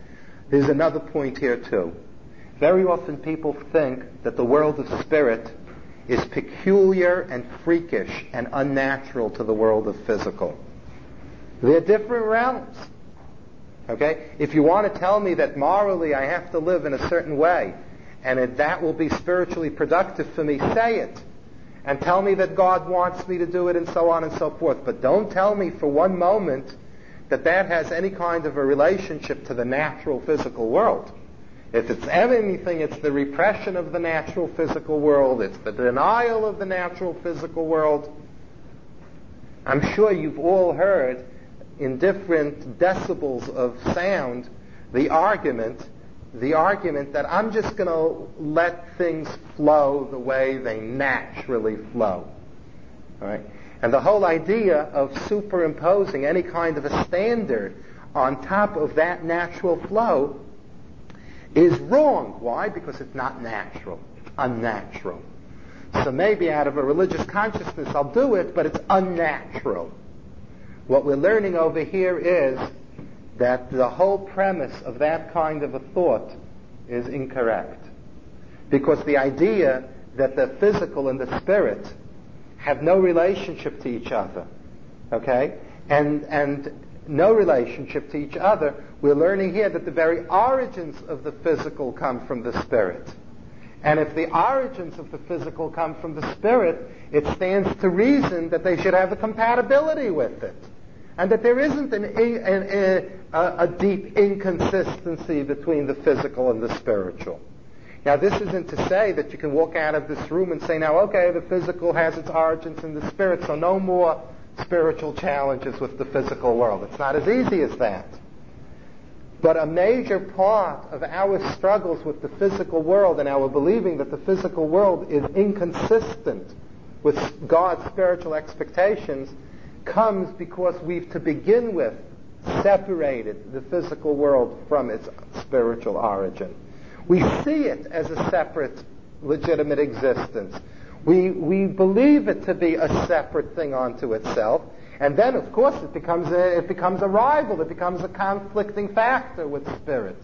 there's another point here too. Very often people think that the world of spirit is peculiar and freakish and unnatural to the world of physical. They're different realms. Okay? If you want to tell me that morally I have to live in a certain way and that, that will be spiritually productive for me, say it. And tell me that God wants me to do it and so on and so forth. But don't tell me for one moment that that has any kind of a relationship to the natural physical world. If it's anything, it's the repression of the natural physical world. It's the denial of the natural physical world. I'm sure you've all heard in different decibels of sound the argument, the argument that I'm just going to let things flow the way they naturally flow. Right? And the whole idea of superimposing any kind of a standard on top of that natural flow is wrong. Why? Because it's not natural. It's unnatural. So maybe out of a religious consciousness I'll do it, but it's unnatural. What we're learning over here is that the whole premise of that kind of a thought is incorrect. Because the idea that the physical and the spirit have no relationship to each other, okay, and, and no relationship to each other, we're learning here that the very origins of the physical come from the spirit. And if the origins of the physical come from the spirit, it stands to reason that they should have a compatibility with it. And that there isn't an, an, a, a deep inconsistency between the physical and the spiritual. Now, this isn't to say that you can walk out of this room and say, now, okay, the physical has its origins in the spirit, so no more spiritual challenges with the physical world. It's not as easy as that. But a major part of our struggles with the physical world and our believing that the physical world is inconsistent with God's spiritual expectations comes because we've to begin with separated the physical world from its spiritual origin. We see it as a separate, legitimate existence. We, we believe it to be a separate thing unto itself. And then, of course, it becomes a, it becomes a rival. It becomes a conflicting factor with spirit.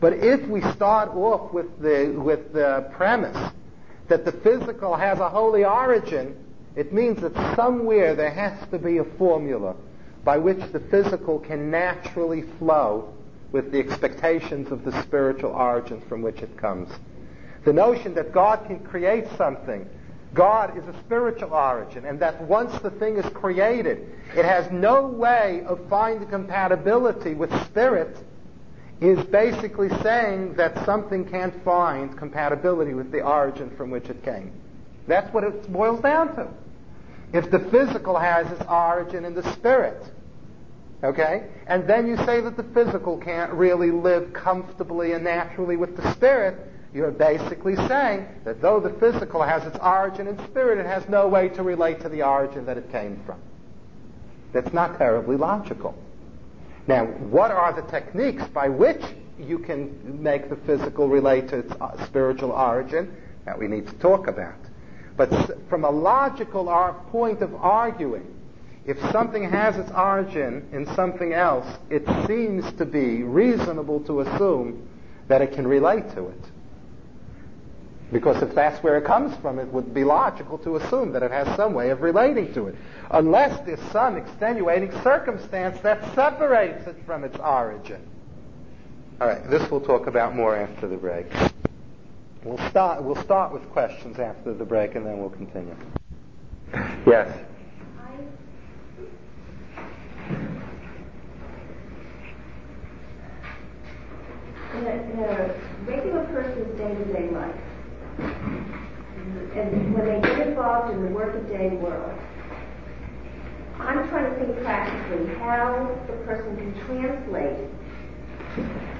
But if we start off with the, with the premise that the physical has a holy origin, it means that somewhere there has to be a formula by which the physical can naturally flow with the expectations of the spiritual origins from which it comes. The notion that God can create something, God is a spiritual origin, and that once the thing is created, it has no way of finding compatibility with spirit, is basically saying that something can't find compatibility with the origin from which it came. That's what it boils down to. If the physical has its origin in the spirit, Okay? And then you say that the physical can't really live comfortably and naturally with the spirit. You're basically saying that though the physical has its origin in spirit, it has no way to relate to the origin that it came from. That's not terribly logical. Now, what are the techniques by which you can make the physical relate to its uh, spiritual origin? That we need to talk about. But from a logical point of arguing, if something has its origin in something else, it seems to be reasonable to assume that it can relate to it. Because if that's where it comes from, it would be logical to assume that it has some way of relating to it. Unless there's some extenuating circumstance that separates it from its origin. All right, this we'll talk about more after the break. We'll start, we'll start with questions after the break and then we'll continue. Yes? in a, in a regular person's day-to-day life, and when they get involved in the workaday world, I'm trying to think practically how the person can translate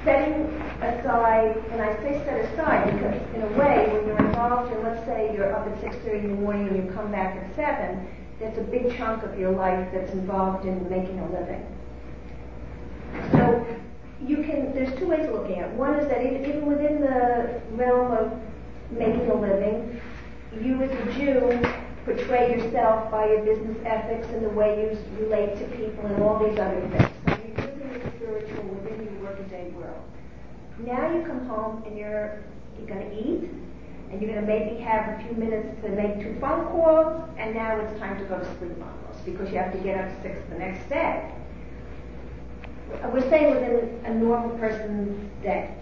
setting aside, and I say set aside because in a way, when you're involved in, let's say you're up at 6.30 in the morning and you come back at 7, there's a big chunk of your life that's involved in making a living. So you can, there's two ways of looking at it. One is that even within the realm of making a living, you as a Jew portray yourself by your business ethics and the way you relate to people and all these other things. So you're using the spiritual within your workaday world. Now you come home and you're you're going to eat, and you're going to maybe have a few minutes to make two phone calls, and now it's time to go to sleep almost because you have to get up six the next day we're saying within a normal person's day.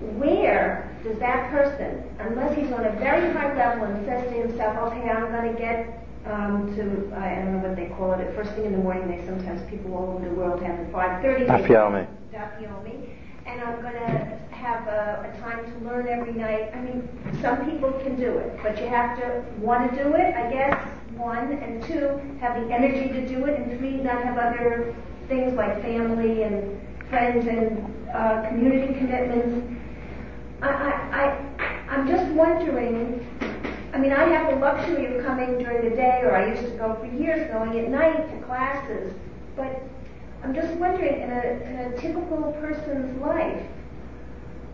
Where does that person, unless he's on a very high level and says to himself, okay, I'm going to get um, to, I don't know what they call it, at first thing in the morning, they sometimes, people all over the world have at 5.30. Dafyomi. Dafyomi. And I'm going to have a, a, time to learn every night. I mean, some people can do it, but you have to want to do it, I guess, one, and two, have the energy to do it, and three, not have other things like family and friends and uh, community commitments. I, I, I'm just wondering. I mean, I have the luxury of coming during the day, or I used to go for years going at night to classes. But I'm just wondering, in a, typical person's life,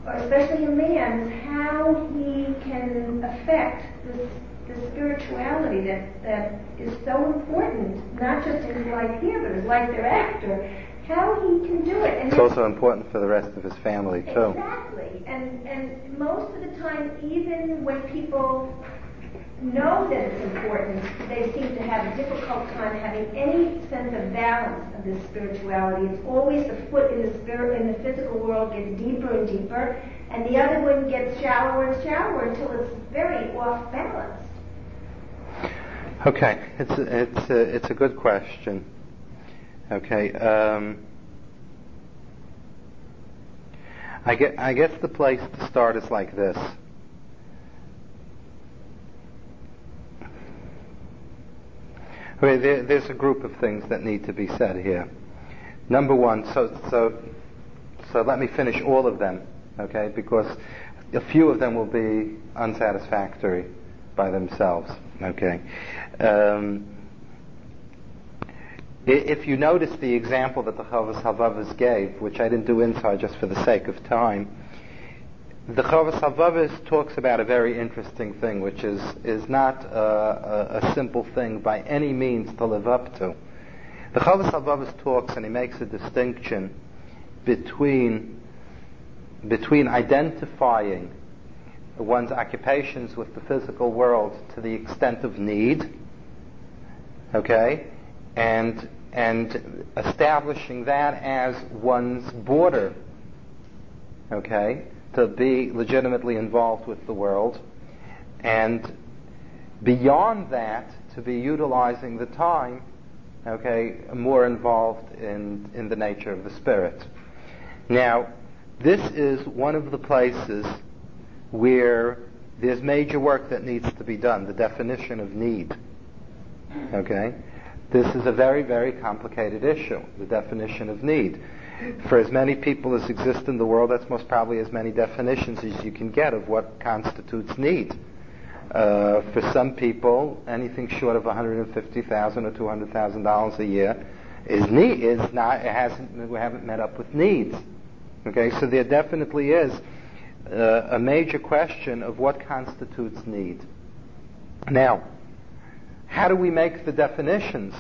or especially a man's, how he can affect this, this spirituality that, that is so important, not just in his life here, but his life thereafter. How he can do it. And it's also important for the rest of his family too. Exactly. And and most of the time, even when people know that it's important, they seem to have a difficult time having any sense of balance of this spirituality. It's always the foot in the spirit in the physical world gets deeper and deeper, and the other one gets shallower and shallower until it's very off balance. Okay, it's it's a, it's a good question. Okay. Um, I, get, I guess the place to start is like this. Okay, there, there's a group of things that need to be said here. Number one, so so so let me finish all of them, okay? Because a few of them will be unsatisfactory by themselves, okay? Um, if you notice the example that the Chovos Halvavos gave, which I didn't do inside just for the sake of time, the Chovos Halvavos talks about a very interesting thing, which is, is not a, a, a, simple thing by any means to live up to. The Chovos Halvavos talks and he makes a distinction between, between identifying one's occupations with the physical world to the extent of need, okay, and, and establishing that as one's border, okay, to be legitimately involved with the world, and beyond that, to be utilizing the time, okay, more involved in, in the nature of the spirit. Now, this is one of the places where there's major work that needs to be done, the definition of need. Okay? This is a very, very complicated issue, the definition of need for as many people as exist in the world, that's most probably as many definitions as you can get of what constitutes need. Uh, for some people, anything short of 150,000 or 200,000 dollars a year is need is not it hasn't we haven't met up with needs. Okay, so there definitely is uh, a major question of what constitutes need. Now, how do we make the definitions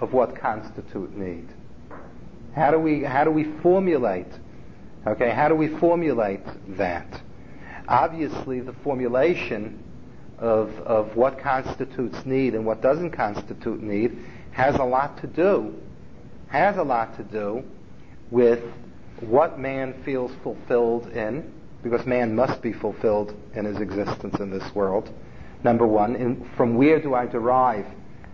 of what constitute need? How do we how do we formulate? Okay, how do we formulate that? Obviously, the formulation of of what constitutes need and what doesn't constitute need has a lot to do has a lot to do with what man feels fulfilled in, because man must be fulfilled in his existence in this world. Number one, in, from where do I derive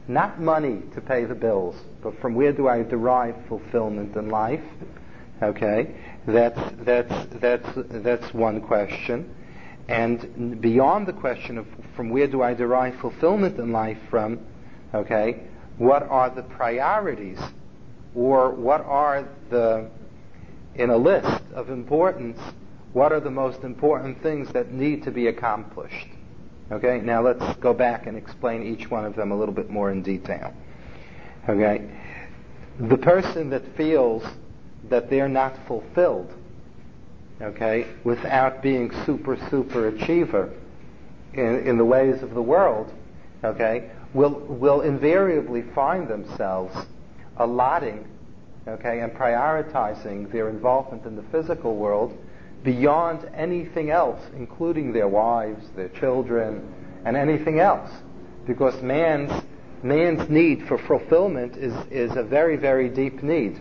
not money to pay the bills, but from where do I derive fulfillment in life? Okay, that's that's that's that's one question, and beyond the question of from where do I derive fulfillment in life from? Okay, what are the priorities, or what are the in a list of importance? What are the most important things that need to be accomplished? Okay, now let's go back and explain each one of them a little bit more in detail. Okay, the person that feels that they're not fulfilled, okay, without being super, super achiever in, in the ways of the world, okay, will, will invariably find themselves allotting, okay, and prioritizing their involvement in the physical world beyond anything else, including their wives, their children, and anything else. Because man's, man's need for fulfillment is, is a very, very deep need.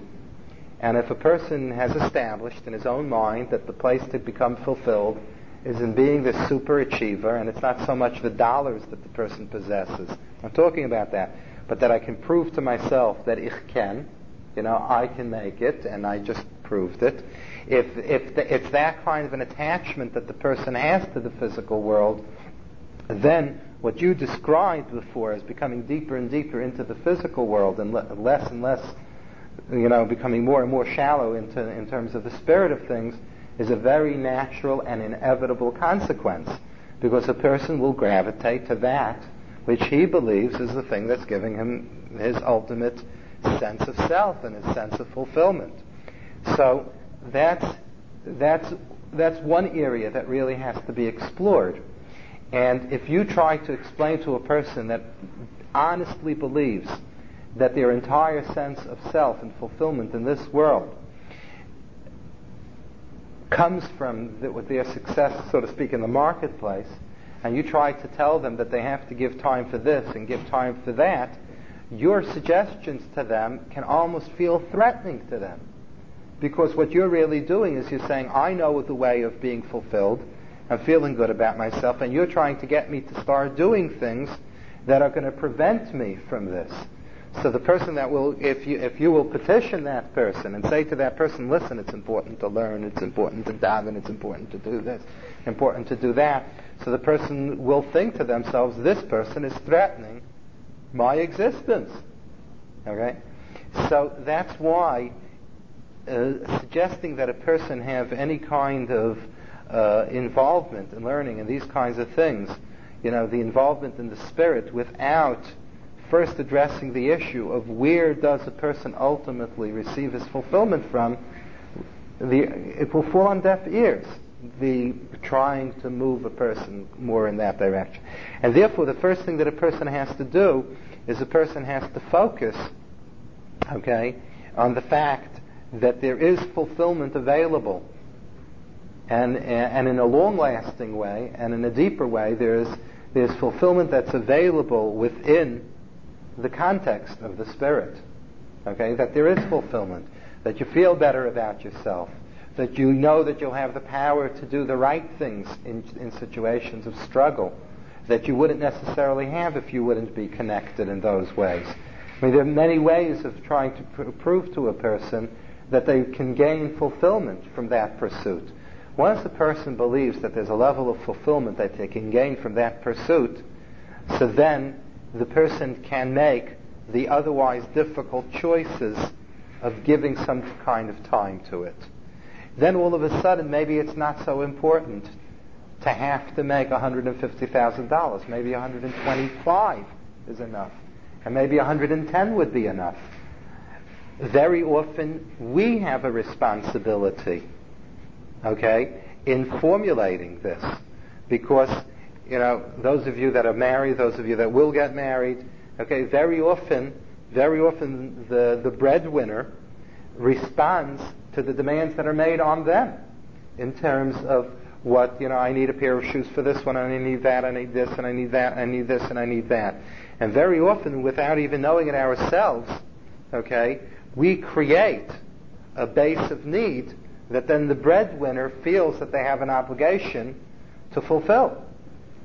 And if a person has established in his own mind that the place to become fulfilled is in being the super achiever, and it's not so much the dollars that the person possesses. I'm talking about that. But that I can prove to myself that ich can, you know, I can make it, and I just proved it if, if that kind of an attachment that the person has to the physical world, then what you described before as becoming deeper and deeper into the physical world and le- less and less, you know, becoming more and more shallow into, in terms of the spirit of things is a very natural and inevitable consequence because a person will gravitate to that which he believes is the thing that's giving him his ultimate sense of self and his sense of fulfillment. So that's, that's, that's one area that really has to be explored. And if you try to explain to a person that honestly believes that their entire sense of self and fulfillment in this world comes from the, their success, so to speak, in the marketplace, and you try to tell them that they have to give time for this and give time for that, your suggestions to them can almost feel threatening to them. Because what you're really doing is you're saying, I know the way of being fulfilled, I'm feeling good about myself, and you're trying to get me to start doing things that are going to prevent me from this. So the person that will, if you, if you will petition that person and say to that person, listen, it's important to learn, it's important to daven, it's important to do this, important to do that. So the person will think to themselves, this person is threatening my existence. Okay? So that's why uh, suggesting that a person have any kind of uh, involvement in learning and these kinds of things, you know, the involvement in the spirit without first addressing the issue of where does a person ultimately receive his fulfillment from, the, it will fall on deaf ears, the trying to move a person more in that direction. And therefore, the first thing that a person has to do is a person has to focus, okay, on the fact that there is fulfillment available. And, and in a long-lasting way, and in a deeper way, there's, there's fulfillment that's available within the context of the Spirit. Okay? That there is fulfillment. That you feel better about yourself. That you know that you'll have the power to do the right things in, in situations of struggle that you wouldn't necessarily have if you wouldn't be connected in those ways. I mean, there are many ways of trying to pr- prove to a person that they can gain fulfillment from that pursuit. Once a person believes that there's a level of fulfillment that they can gain from that pursuit, so then the person can make the otherwise difficult choices of giving some kind of time to it. Then all of a sudden, maybe it's not so important to have to make $150,000. Maybe 125 is enough. And maybe 110 would be enough. Very often we have a responsibility, okay, in formulating this. Because you know, those of you that are married, those of you that will get married, okay, very often, very often the, the breadwinner responds to the demands that are made on them in terms of what, you know, I need a pair of shoes for this one, and I need that, I need this, and I need that, I need this, and I need that. And very often, without even knowing it ourselves, okay, we create a base of need that then the breadwinner feels that they have an obligation to fulfill.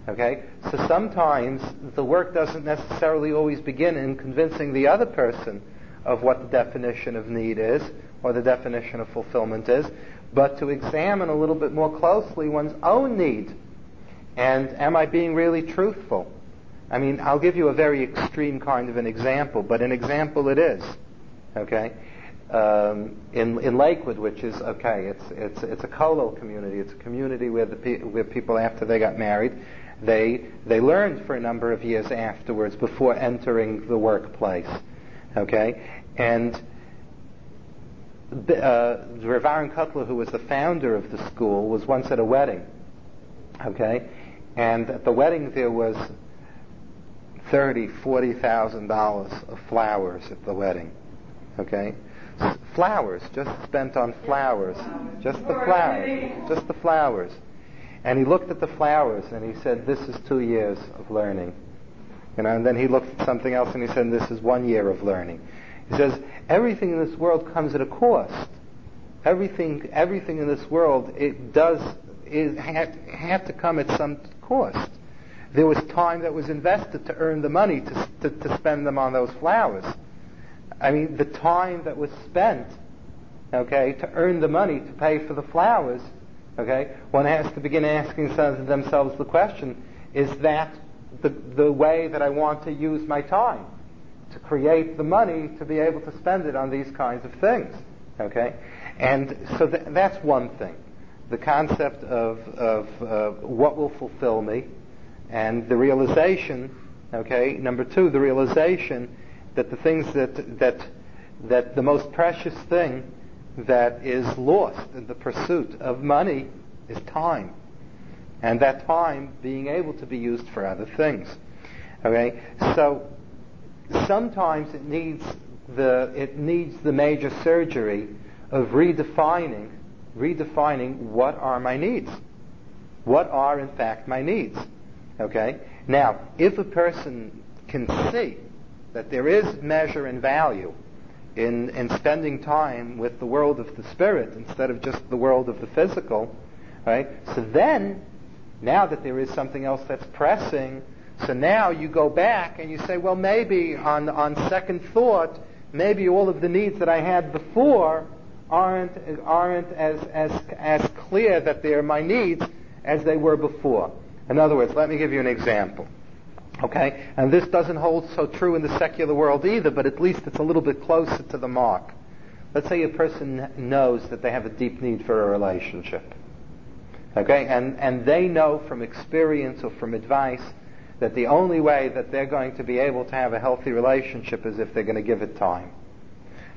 Okay? So sometimes the work doesn't necessarily always begin in convincing the other person of what the definition of need is or the definition of fulfillment is, but to examine a little bit more closely one's own need. And am I being really truthful? I mean, I'll give you a very extreme kind of an example, but an example it is. Okay? Um, in, in Lakewood, which is okay, it's it's it's a kollel community. It's a community where the pe- where people after they got married they, they learned for a number of years afterwards before entering the workplace. Okay? And uh, Rav Aaron Kotler, who was the founder of the school, was once at a wedding. Okay? And at the wedding there was thirty, forty thousand dollars of flowers at the wedding. Okay? Flowers, just spent on flowers. Just the flowers. Just the flowers. And he looked at the flowers and he said, This is two years of learning. You know, and then he looked at something else and he said, This is one year of learning. He says, Everything in this world comes at a cost. Everything, everything in this world, it does, have, have to come at some cost. There was time that was invested to earn the money to, to, to spend them on those flowers. I mean, the time that was spent, okay, to earn the money to pay for the flowers Okay? One has to begin asking themselves the question, is that the, the way that I want to use my time? To create the money to be able to spend it on these kinds of things. Okay? And so th- that's one thing. The concept of, of uh, what will fulfill me and the realization, okay, number two, the realization that the things that, that that the most precious thing that is lost in the pursuit of money is time. And that time being able to be used for other things. Okay? So sometimes it needs the it needs the major surgery of redefining redefining what are my needs. What are in fact my needs? Okay? Now, if a person can see that there is measure and value in, in spending time with the world of the spirit instead of just the world of the physical, right? So then, now that there is something else that's pressing, so now you go back and you say, well, maybe on, on second thought, maybe all of the needs that I had before aren't, aren't as, as, as clear that they're my needs as they were before. In other words, let me give you an example. Okay? And this doesn't hold so true in the secular world either, but at least it's a little bit closer to the mark. Let's say a person knows that they have a deep need for a relationship. Okay? And, and they know from experience or from advice that the only way that they're going to be able to have a healthy relationship is if they're going to give it time.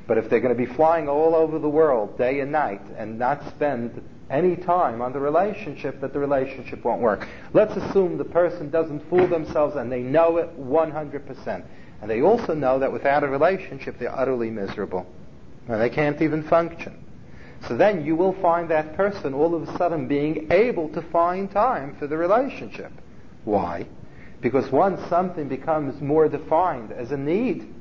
But if they're going to be flying all over the world day and night and not spend any time on the relationship that the relationship won't work. Let's assume the person doesn't fool themselves and they know it 100%. And they also know that without a relationship they're utterly miserable. And they can't even function. So then you will find that person all of a sudden being able to find time for the relationship. Why? Because once something becomes more defined as a need,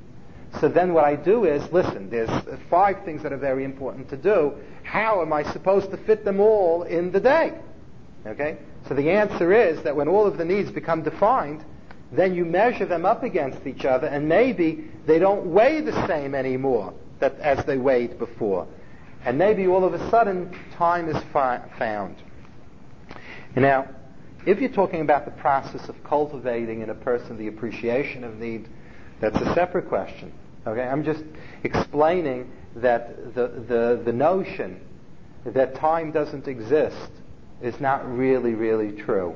so then what I do is, listen, there's five things that are very important to do. How am I supposed to fit them all in the day? Okay? So the answer is that when all of the needs become defined, then you measure them up against each other and maybe they don't weigh the same anymore that, as they weighed before. And maybe all of a sudden time is fi- found. Now, if you're talking about the process of cultivating in a person the appreciation of need, that's a separate question. Okay, I'm just explaining that the, the, the notion that time doesn't exist is not really, really true.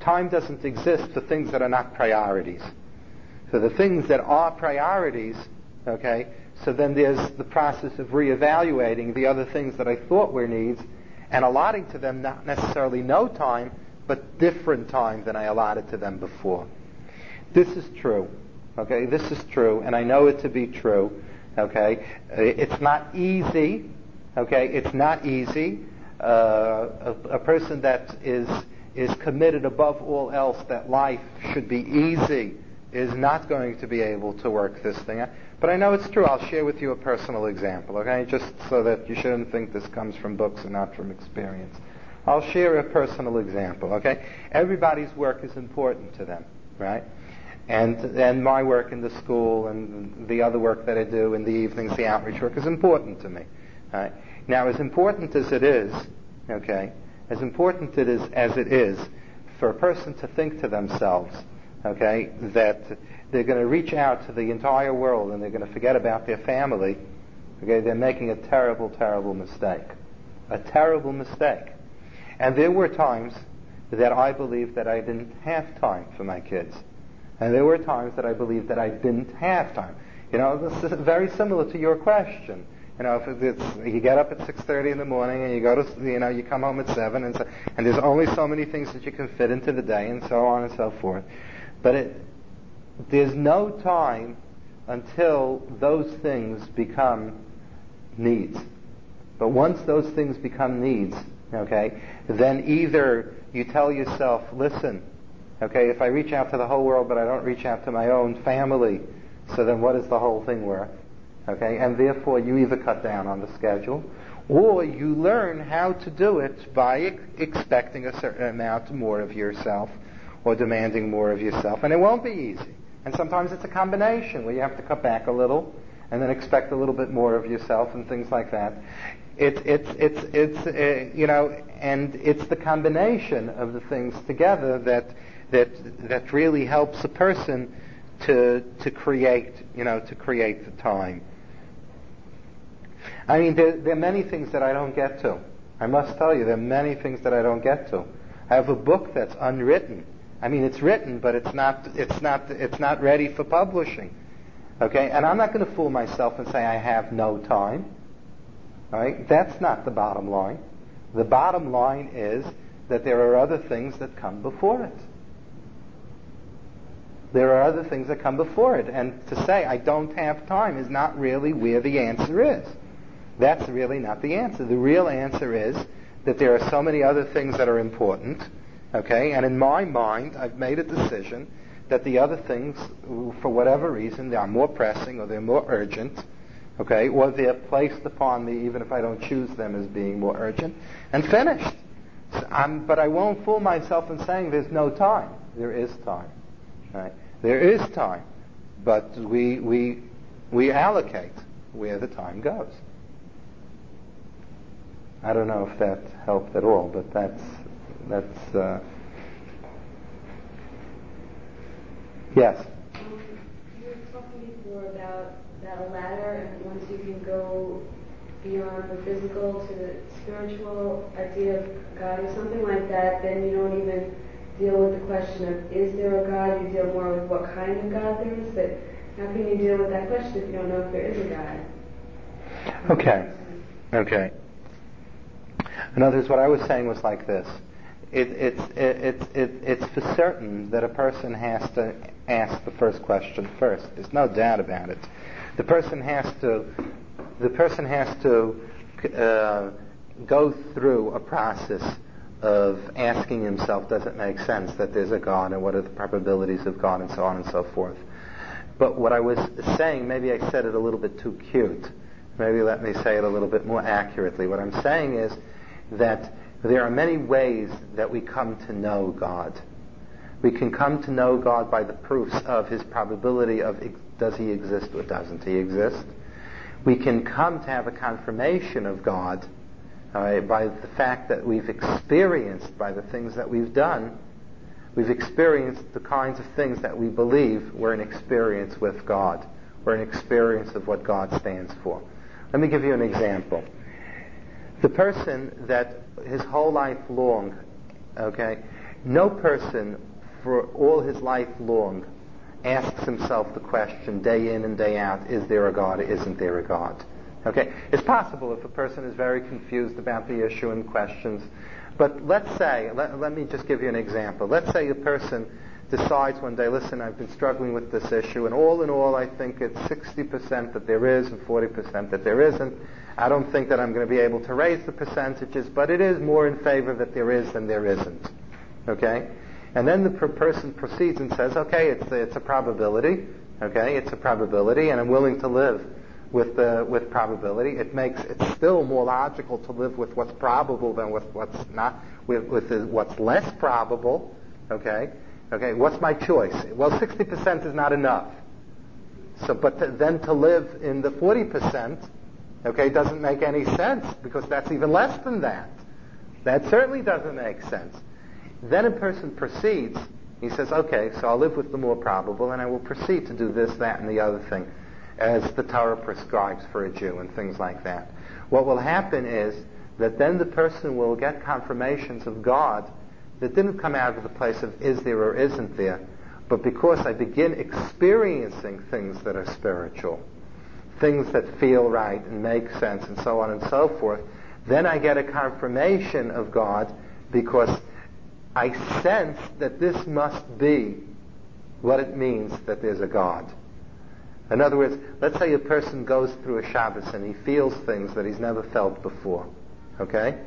Time doesn't exist for things that are not priorities. So the things that are priorities, okay, so then there's the process of reevaluating the other things that I thought were needs and allotting to them not necessarily no time, but different time than I allotted to them before. This is true. Okay, this is true, and I know it to be true. Okay, it's not easy. Okay, it's not easy. Uh, a, a person that is is committed above all else that life should be easy is not going to be able to work this thing out. But I know it's true. I'll share with you a personal example, okay? Just so that you shouldn't think this comes from books and not from experience. I'll share a personal example, okay? Everybody's work is important to them, right? And, and my work in the school and the other work that I do in the evenings, the outreach work is important to me. Right? Now, as important as it is, okay, as important it is as it is for a person to think to themselves, okay, that they're going to reach out to the entire world and they're going to forget about their family, okay, they're making a terrible, terrible mistake. A terrible mistake. And there were times that I believed that I didn't have time for my kids. And there were times that I believed that I didn't have time. You know, this is very similar to your question. You know, if it's you get up at 6:30 in the morning and you go to you know you come home at seven and so, and there's only so many things that you can fit into the day and so on and so forth. But it, there's no time until those things become needs. But once those things become needs, okay, then either you tell yourself, listen, Okay, if I reach out to the whole world but I don't reach out to my own family, so then what is the whole thing worth? Okay, and therefore you either cut down on the schedule or you learn how to do it by expecting a certain amount more of yourself or demanding more of yourself. And it won't be easy. And sometimes it's a combination where you have to cut back a little and then expect a little bit more of yourself and things like that. It's, it's, it's, it's, uh, you know, and it's the combination of the things together that that that really helps a person to to create you know to create the time. I mean, there, there, are many things that I don't get to. I must tell you, there are many things that I don't get to. I have a book that's unwritten. I mean, it's written, but it's not it's not it's not ready for publishing. Okay? And I'm not going to fool myself and say I have no time. Right? That's not the bottom line. The bottom line is that there are other things that come before it. There are other things that come before it. And to say I don't have time is not really where the answer is. That's really not the answer. The real answer is that there are so many other things that are important, okay? And in my mind, I've made a decision that the other things, for whatever reason, they are more pressing or they're more urgent, okay? Or they're placed upon me even if I don't choose them as being more urgent, and finished. So but I won't fool myself in saying there's no time. There is time, right? There is time, but we we we allocate where the time goes. I don't know if that helped at all, but that's that's. Uh, yes. Um, you were talking before about that ladder, and once you can go beyond the physical to the spiritual idea of God or something like that, then you don't even deal with the question of is there a God? You deal more with what kind of God there is. But how can you deal with that question if you don't know if there is a God? Okay. Okay. In other words, what I was saying was like this. It, it's, it, it, it's for certain that a person has to ask the first question first. There's no doubt about it. The person has to, the person has to uh, go through a process of asking himself, does it make sense that there's a God and what are the probabilities of God and so on and so forth. But what I was saying, maybe I said it a little bit too cute. Maybe let me say it a little bit more accurately. What I'm saying is that there are many ways that we come to know God. We can come to know God by the proofs of his probability of does he exist or doesn't he exist. We can come to have a confirmation of God uh, by the fact that we've experienced, by the things that we've done, we've experienced the kinds of things that we believe we're an experience with God. We're an experience of what God stands for. Let me give you an example. The person that his whole life long, okay, no person for all his life long asks himself the question day in and day out, is there a God, isn't there a God? Okay, it's possible if a person is very confused about the issue and questions, but let's say, let, let me just give you an example. Let's say a person decides one day, listen, I've been struggling with this issue, and all in all, I think it's 60% that there is and 40% that there isn't. I don't think that I'm going to be able to raise the percentages, but it is more in favor that there is than there isn't. Okay? And then the per- person proceeds and says, okay, it's, it's a probability. Okay? It's a probability, and I'm willing to live with, the, with probability. It makes it still more logical to live with what's probable than with what's not, with, with the, what's less probable. Okay? Okay, what's my choice? Well, 60% is not enough. So, but to, then to live in the 40%, okay, doesn't make any sense because that's even less than that. That certainly doesn't make sense. Then a person proceeds. He says, okay, so I'll live with the more probable and I will proceed to do this, that, and the other thing as the Torah prescribes for a Jew and things like that. What will happen is that then the person will get confirmations of God that didn't come out of the place of is there or isn't there, but because I begin experiencing things that are spiritual, things that feel right and make sense and so on and so forth, then I get a confirmation of God because I sense that this must be what it means that there's a God. In other words, let's say a person goes through a Shabbos and he feels things that he's never felt before. Okay?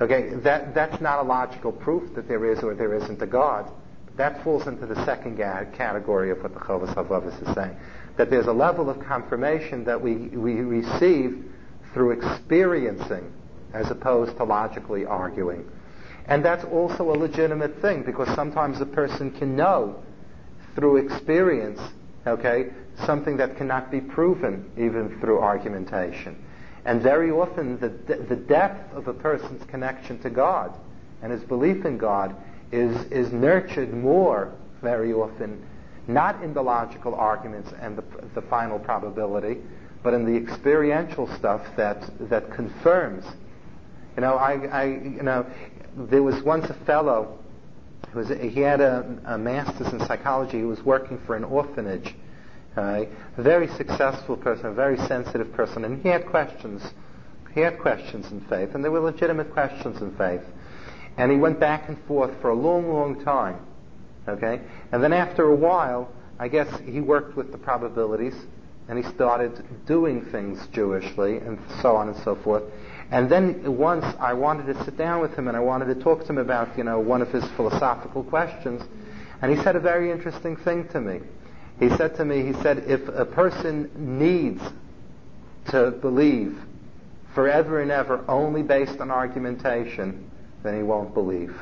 Okay, that, that's not a logical proof that there is or there isn't a God. That falls into the second category of what the Chovos HaLevavos is saying. That there's a level of confirmation that we, we receive through experiencing as opposed to logically arguing. And that's also a legitimate thing because sometimes a person can know through experience, okay, something that cannot be proven even through argumentation. And very often, the, the depth of a person's connection to God and his belief in God is, is nurtured more, very often, not in the logical arguments and the, the final probability, but in the experiential stuff that, that confirms. You know, I, I, you know, there was once a fellow was, he had a, a master's in psychology. He was working for an orphanage a very successful person, a very sensitive person, and he had questions. He had questions in faith, and they were legitimate questions in faith. And he went back and forth for a long, long time. Okay? And then after a while, I guess he worked with the probabilities, and he started doing things Jewishly, and so on and so forth. And then once I wanted to sit down with him and I wanted to talk to him about, you know, one of his philosophical questions, and he said a very interesting thing to me. He said to me, he said, if a person needs to believe forever and ever only based on argumentation, then he won't believe.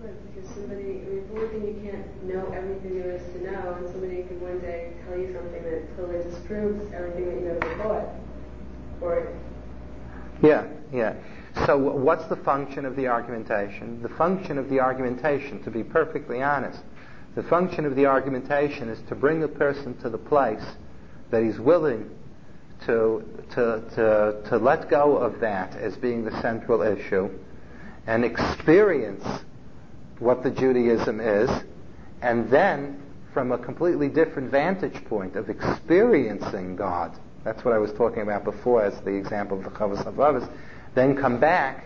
Because somebody, I mean, one thing you can't know everything there is to know, and somebody could one day tell you something that totally disproves everything that you ever thought. Or yeah, yeah. So what's the function of the argumentation? The function of the argumentation, to be perfectly honest, the function of the argumentation is to bring a person to the place that he's willing to, to, to, to let go of that as being the central issue and experience what the Judaism is, and then from a completely different vantage point of experiencing God, that's what I was talking about before as the example of the Chovos HaLevavos. Then come back,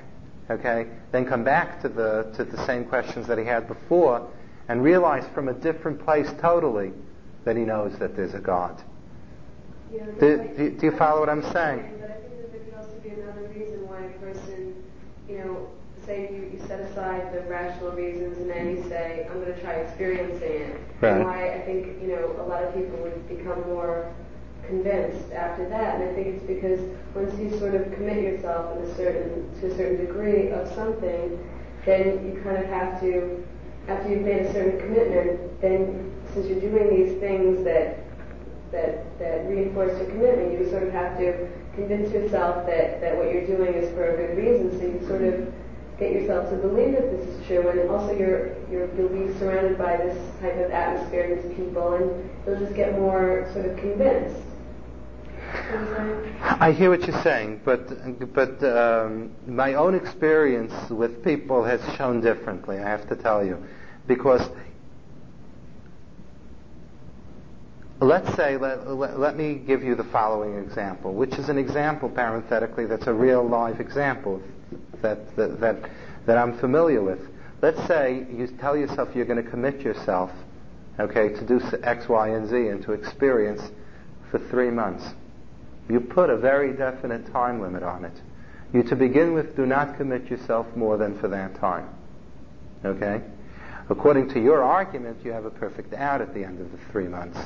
okay, then come back to the, to the same questions that he had before and realize from a different place totally that he knows that there's a God. Yeah, do, like, do, do, you follow what I'm saying? But I think that there could also be another reason why a person, you know, say you, you set aside the rational reasons and then you say, I'm going to try experiencing it. Right. And why I think, you know, a lot of people would become more convinced after that. And I think it's because once you sort of commit yourself in a certain to a certain degree of something, then you kind of have to after you've made a certain commitment, then since you're doing these things that that that reinforce your commitment, you sort of have to convince yourself that, that what you're doing is for a good reason. So you sort of get yourself to believe that this is true, and also you're, you're you'll be surrounded by this type of atmosphere, these people, and you'll just get more sort of convinced. I hear what you're saying, but but um, my own experience with people has shown differently. I have to tell you, because let's say let, let, let, me give you the following example, which is an example parenthetically that's a real live example that that that, that I'm familiar with. Let's say you tell yourself you're going to commit yourself, okay, to do X, Y, and Z and to experience for three months. You put a very definite time limit on it. You, to begin with, do not commit yourself more than for that time. Okay? According to your argument, you have a perfect out at the end of the three months.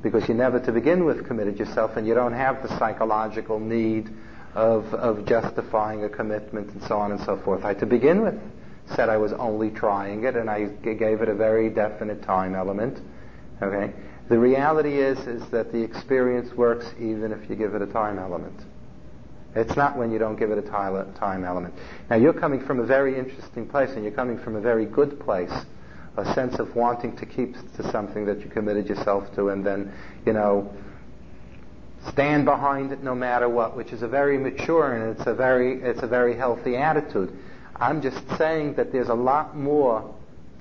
Because you never, to begin with, committed yourself, and you don't have the psychological need of, of justifying a commitment and so on and so forth. I, to begin with, said I was only trying it, and I gave it a very definite time element. Okay? The reality is, is that the experience works even if you give it a time element. It's not when you don't give it a time element. Now you're coming from a very interesting place and you're coming from a very good place. A sense of wanting to keep to something that you committed yourself to and then, you know, stand behind it no matter what, which is a very mature and it's a very, it's a very healthy attitude. I'm just saying that there's a lot more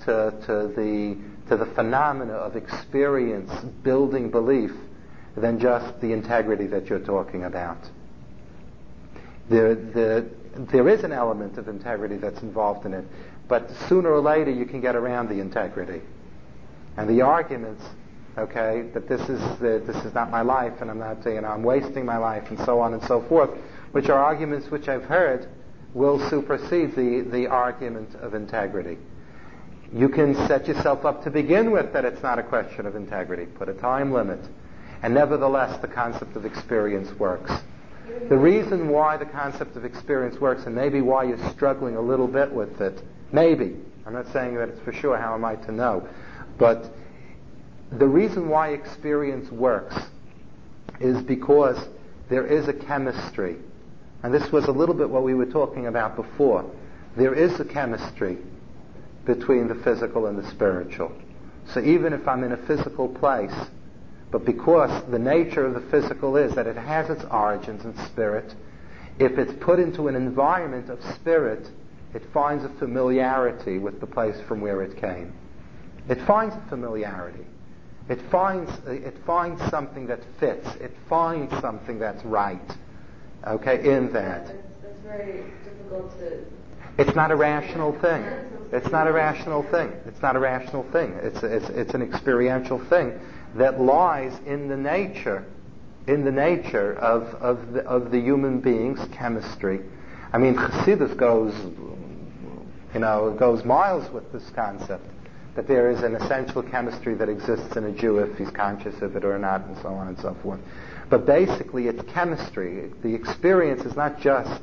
to, to the to the phenomena of experience building belief than just the integrity that you're talking about. There, there, there is an element of integrity that's involved in it, but sooner or later you can get around the integrity. And the arguments, okay, that this is, the, this is not my life and I'm not, you know, I'm wasting my life and so on and so forth, which are arguments which I've heard will supersede the, the argument of integrity. You can set yourself up to begin with that it's not a question of integrity. Put a time limit. And nevertheless, the concept of experience works. The reason why the concept of experience works, and maybe why you're struggling a little bit with it, maybe, I'm not saying that it's for sure, how am I to know? But the reason why experience works is because there is a chemistry. And this was a little bit what we were talking about before. There is a chemistry between the physical and the spiritual. So even if I'm in a physical place, but because the nature of the physical is that it has its origins in spirit, if it's put into an environment of spirit, it finds a familiarity with the place from where it came. It finds a familiarity. It finds, it finds something that fits. It finds something that's right, okay, in that. It's, that's very difficult to. It's not a rational thing. It's not a rational thing. It's not a rational thing. It's, it's, it's an experiential thing that lies in the nature, in the nature of, of, the, of the human being's chemistry. I mean, Chassidus goes, you know, goes miles with this concept that there is an essential chemistry that exists in a Jew if he's conscious of it or not, and so on and so forth. But basically, it's chemistry. The experience is not just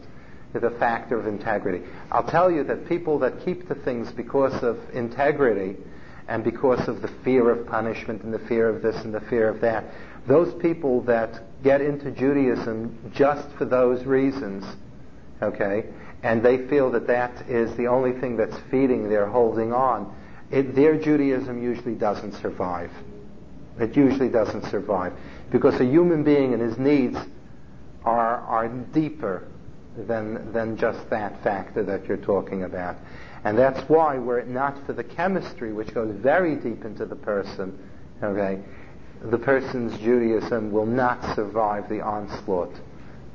the factor of integrity. I'll tell you that people that keep to things because of integrity and because of the fear of punishment and the fear of this and the fear of that, those people that get into Judaism just for those reasons, okay, and they feel that that is the only thing that's feeding their holding on, it, their Judaism usually doesn't survive. It usually doesn't survive because a human being and his needs are, are deeper than, than just that factor that you're talking about. And that's why, were it not for the chemistry, which goes very deep into the person, okay, the person's Judaism will not survive the onslaught,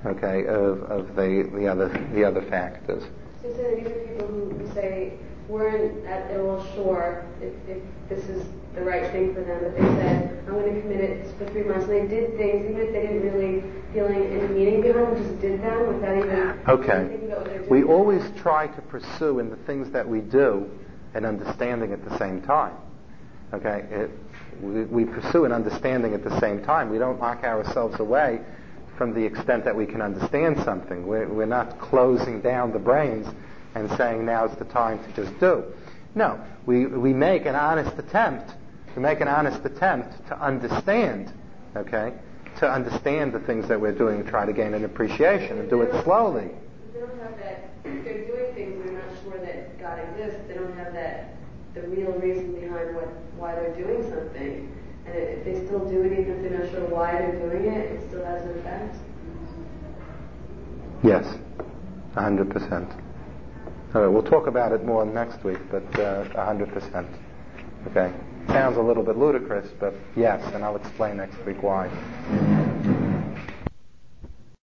okay, of, of the, the, other, the other factors. So are people who say, weren't at all sure if, if this is the right thing for them, but they said, I'm going to commit it for three months. And they did things, even if they didn't really feel any meaning behind them, just did them without even okay. thinking about what they're doing. We always try to pursue in the things that we do an understanding at the same time. Okay? It, we, we pursue an understanding at the same time. We don't lock ourselves away from the extent that we can understand something. We're, we're not closing down the brains and saying now is the time to just do. No, we, we make an honest attempt. We make an honest attempt to understand, okay, to understand the things that we're doing, try to gain an appreciation and do it slowly. They don't have that, if they're doing things and they're not sure that God exists, they don't have that, the real reason behind what, why they're doing something. And if they still do it, even if they're not sure why they're doing it, it still has an effect. Yes, 100%. We'll talk about it more next week, but uh, 100%. Okay. Sounds a little bit ludicrous, but yes, and I'll explain next week why.